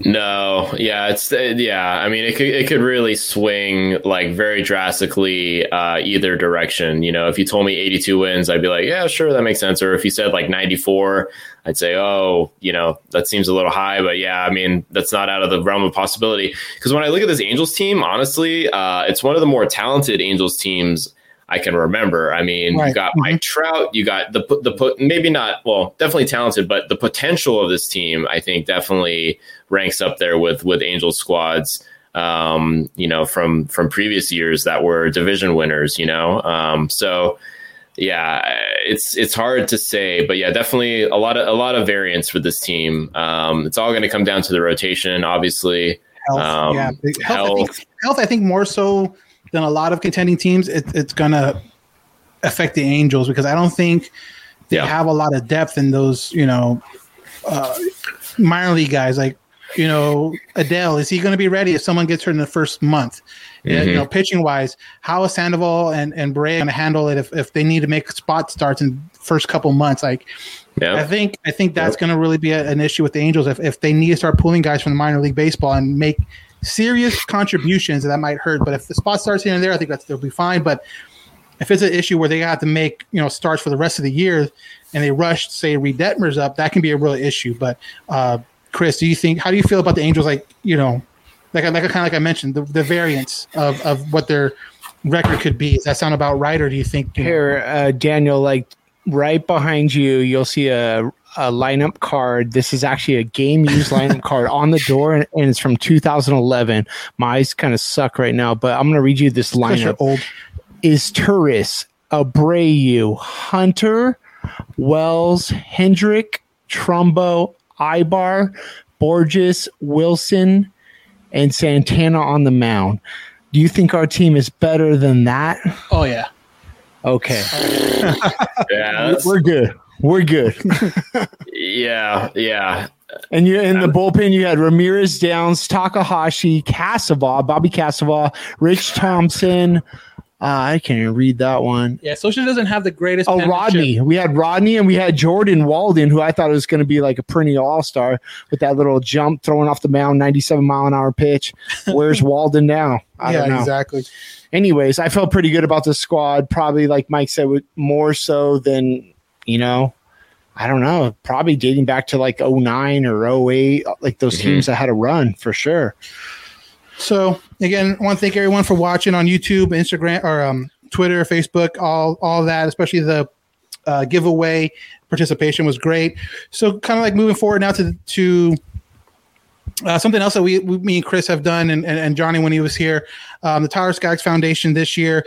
No, yeah, it's uh, yeah. I mean, it could it could really swing like very drastically uh, either direction. You know, if you told me 82 wins, I'd be like, yeah, sure, that makes sense. Or if you said like 94, I'd say, oh, you know, that seems a little high. But yeah, I mean, that's not out of the realm of possibility. Because when I look at this Angels team, honestly, uh, it's one of the more talented Angels teams. I can remember. I mean, Right. you got Mike Trout, you got the the put maybe not well, definitely talented, but the potential of this team, I think, definitely ranks up there with with Angels squads. Um, you know, from from previous years that were division winners. You know, um, so yeah, it's it's hard to say, but yeah, definitely a lot of a lot of variance for this team. Um, it's all going to come down to the rotation, obviously. Health, Um, yeah, big- health, I think, health. health. I think more so than a lot of contending teams, it, it's gonna affect the Angels because I don't think they Yeah. have a lot of depth in those, you know, uh, minor league guys. Like, you know, Adell is he going to be ready if someone gets hurt in the first month? Mm-hmm. you know, pitching wise, how is Sandoval and and Brea going to handle it if, if they need to make spot starts in first couple months? Like, Yeah. I think I think that's going to really be a, an issue with the Angels if, if they need to start pulling guys from the minor league baseball and make serious contributions that might hurt. But if the spot starts here and there, I think that's they'll be fine. But if it's an issue where they have to make you know starts for the rest of the year and they rush say Reid Detmers up, that can be a real issue. But uh, Chris, do you think how do you feel about the Angels? Like you know, like I- like kind of like I mentioned, the, the variance of of what their record could be. Does that sound about right, or do you think you Here, uh, Daniel, like right behind you, you'll see a, a lineup card. This is actually a game used lineup card on the door, and, and it's from 2011. My eyes kind of suck right now, but I'm going to read you this lineup. old? Izturis, Abreu, Hunter, Wells, Hendrick, Trumbo, Aybar, Bourjos, Wilson, and Santana on the mound. Do you think our team is better than that? Oh yeah. Okay. Yeah, We're good. We're good. yeah, yeah. And you in the bullpen, you had Ramirez, Downs, Takahashi, Cassevah, Bobby Cassevah, Rich Thompson. Uh, I can't even read that one. Yeah, Scioscia doesn't have the greatest. Oh. Rodney. We had Rodney and we had Jordan Walden, who I thought was going to be like a perennial all star with that little jump throwing off the mound, 97 mile an hour pitch. Where's Walden now? I yeah, don't know. exactly. anyways, I felt pretty good about the squad. Probably, like Mike said, more so than you know. I don't know. Probably dating back to like 09 or 08, like those teams that had a run for sure. So again, I want to thank everyone for watching on YouTube, Instagram, or um, Twitter, Facebook, all all that. Especially the uh, giveaway participation was great. So kind of like moving forward now to to uh, something else that we, we, me and Chris have done, and, and, and Johnny when he was here, um, the Tyler Skaggs Foundation this year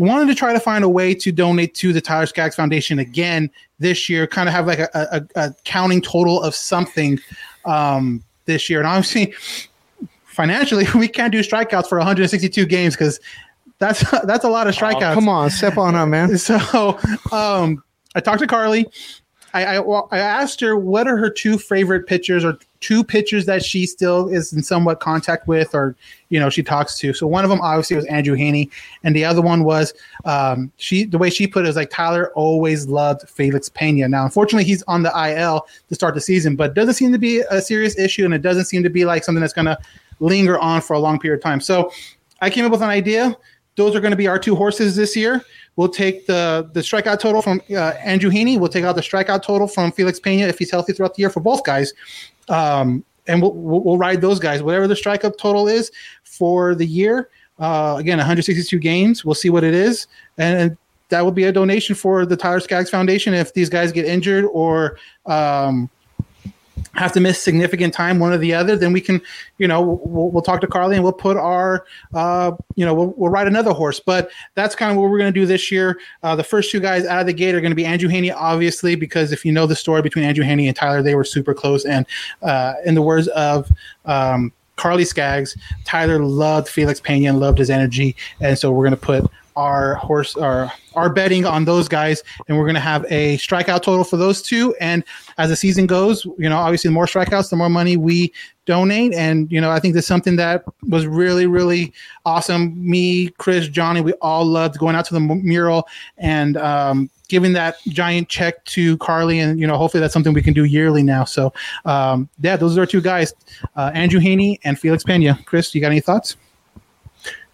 wanted to try to find a way to donate to the Tyler Skaggs Foundation again this year, kind of have like a, a, a counting total of something um, this year. And obviously, financially, we can't do strikeouts for 162 games because that's that's a lot of strikeouts. Oh, come on, step on up, man. So um, I talked to Carly. I, I I asked her what are her two favorite pitchers or two pitchers that she still is in somewhat contact with or you know she talks to. So one of them obviously was Andrew Heaney, and the other one was um, she. The way she put it is like Tyler always loved Felix Pena. Now, unfortunately, he's on the IL to start the season, but doesn't seem to be a serious issue, and it doesn't seem to be like something that's going to linger on for a long period of time. So I came up with an idea. Those are going to be our two horses this year. We'll take the the strikeout total from uh, Andrew Heaney. We'll take out the strikeout total from Felix Pena if he's healthy throughout the year for both guys, um, and we'll, we'll ride those guys. Whatever the strikeout total is for the year, uh, again, 162 games. We'll see what it is, and that will be a donation for the Tyler Skaggs Foundation if these guys get injured or um, have to miss significant time, one or the other. Then we can, you know, we'll, we'll talk to Carly and we'll put our, uh, you know, we'll, we'll ride another horse. But that's kind of what we're going to do this year. Uh, the first two guys out of the gate are going to be Andrew Heaney, obviously, because if you know the story between Andrew Heaney and Tyler, they were super close. And uh, in the words of um, Carly Skaggs, Tyler loved Felix Pena and loved his energy, and so we're going to put our horse our our betting on those guys and we're going to have a strikeout total for those two. And as the season goes you know obviously the more strikeouts the more money we donate. And you know i think that's something that was really really awesome. Me chris johnny we all loved going out to the mural and um, giving that giant check to carly. And you know hopefully that's something we can do yearly now. So um, yeah those are our two guys uh, andrew heaney and felix pena. Chris you got any thoughts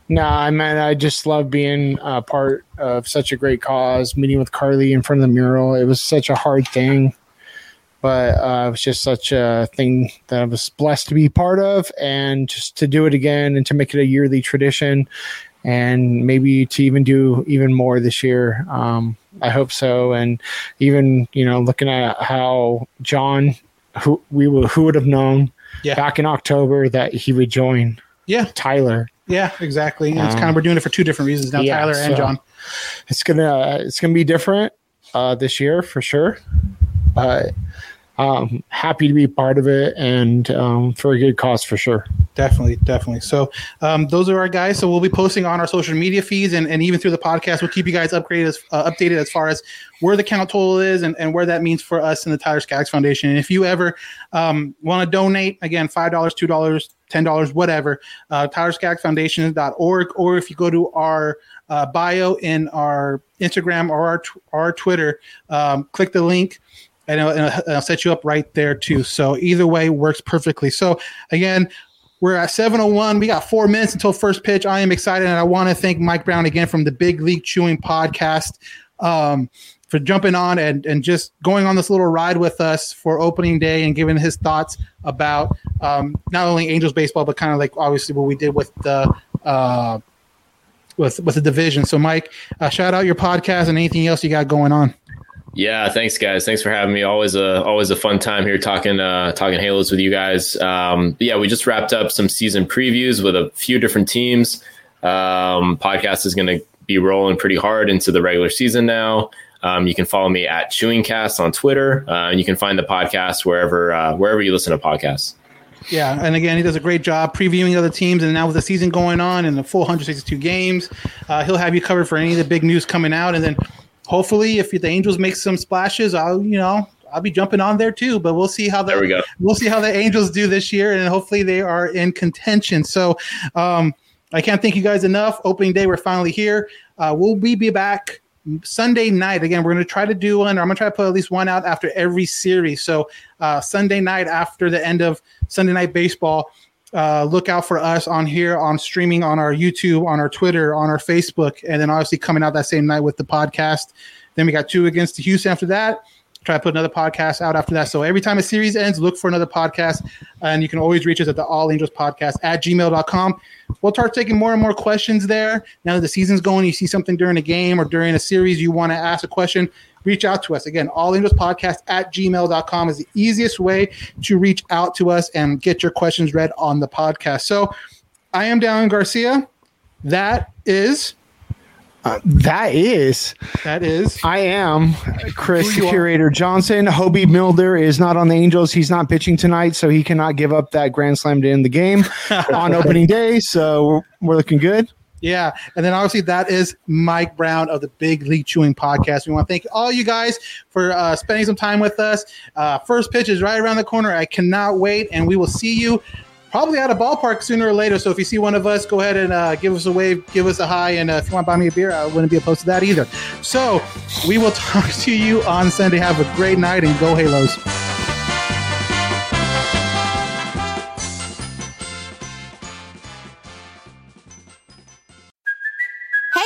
no, I mean, I just love being a part of such a great cause, meeting with Carly in front of the mural. It was such a hard thing, but uh, it was just such a thing that I was blessed to be part of and just to do it again and to make it a yearly tradition and maybe to even do even more this year. Um, I hope so. And even, you know, looking at how John, who we will, who would have known Yeah. back in October that he would join yeah Tyler. Yeah, exactly. And it's Um, kind of we're doing it for two different reasons now, yeah, Tyler and so- John. it's gonna it's gonna be different uh, this year for sure. But um, happy to be part of it and um, for a good cause for sure. Definitely, definitely. So um, those are our guys. So we'll be posting on our social media feeds and, and even through the podcast. We'll keep you guys upgraded as uh, updated as far as where the count total is and, and where that means for us in the Tyler Skaggs Foundation. And if you ever um, want to donate, again, five dollars, two dollars, ten dollars, whatever, uh, TylerSkaggsFoundation.org, or if you go to our uh, bio in our Instagram or our, our Twitter, um, click the link and it'll, and it'll set you up right there too. So either way works perfectly. So again, we're at 701. We got four minutes until first pitch. I am excited, and I want to thank Mike Browne again from the Big League Chewing podcast um, for jumping on and, and just going on this little ride with us for opening day and giving his thoughts about um, not only Angels baseball, but kind of like obviously what we did with the uh, with with the division. So, Mike, uh, shout out your podcast and anything else you got going on. Yeah, thanks guys. Thanks for having me. Always a always a fun time here talking uh, talking Halos with you guys. Um, yeah, we just wrapped up some season previews with a few different teams. Um, podcast is going to be rolling pretty hard into the regular season now. Um, you can follow me at Chewingcast on Twitter, uh, and you can find the podcast wherever uh, wherever you listen to podcasts. Yeah, and again, he does a great job previewing other teams. And now with the season going on and the full 162 games, uh, he'll have you covered for any of the big news coming out. And then hopefully, if the Angels make some splashes, I'll you know I'll be jumping on there too. But we'll see how the There we go. we'll see how the Angels do this year, and hopefully they are in contention. So um, I can't thank you guys enough. Opening day, we're finally here. Uh, we'll be, be back Sunday night. Again, we're going to try to do one, or I'm going to try to put at least one out after every series. So uh, Sunday night after the end of Sunday night baseball. Uh, look out for us on here on streaming on our YouTube, on our Twitter, on our Facebook, and then obviously coming out that same night with the podcast. Then we got two against the Houston after that. Try to put another podcast out after that. So every time a series ends, look for another podcast. And you can always reach us at the All Angels Podcast at gmail.com. We'll start taking more and more questions there. Now that the season's going, you see something during a game or during a series, you want to ask a question, reach out to us. Again, All Angels Podcast at gmail.com is the easiest way to reach out to us and get your questions read on the podcast. So I am Dallin Garcia. That is, uh, That is, that is. I am Chris the are. Curator Johnson. Hoby Milner is not on the Angels. He's not pitching tonight, so he cannot give up that grand slam to end the game on opening day. So we're, we're looking good. Yeah. And then obviously that is Mike Browne of the Big League Chewing Podcast. We want to thank all you guys for uh, spending some time with us. Uh, first pitch is right around the corner. I cannot wait. And we will see you probably at a ballpark sooner or later. So if you see one of us, go ahead and uh, give us a wave, give us a hi. And uh, if you want to buy me a beer, I wouldn't be opposed to that either. So we will talk to you on Sunday. Have a great night and go Halos.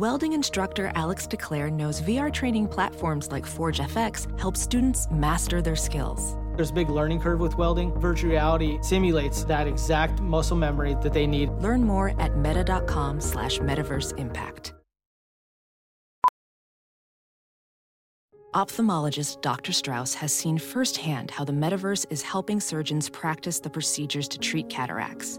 Welding instructor Alex DeClaire knows VR training platforms like Forge FX help students master their skills. There's a big learning curve with welding. Virtual reality simulates that exact muscle memory that they need. Learn more at meta.com slash metaverse impact. Ophthalmologist Dr. Strauss has seen firsthand how the metaverse is helping surgeons practice the procedures to treat cataracts.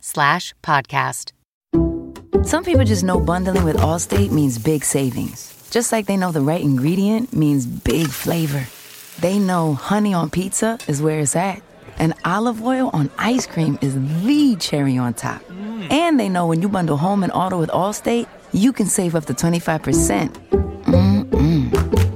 slash podcast. Some people just know bundling with Allstate means big savings. Just like they know the right ingredient means big flavor. They know honey on pizza is where it's at, and olive oil on ice cream is the cherry on top. And they know when you bundle home and auto with Allstate, you can save up to 25%.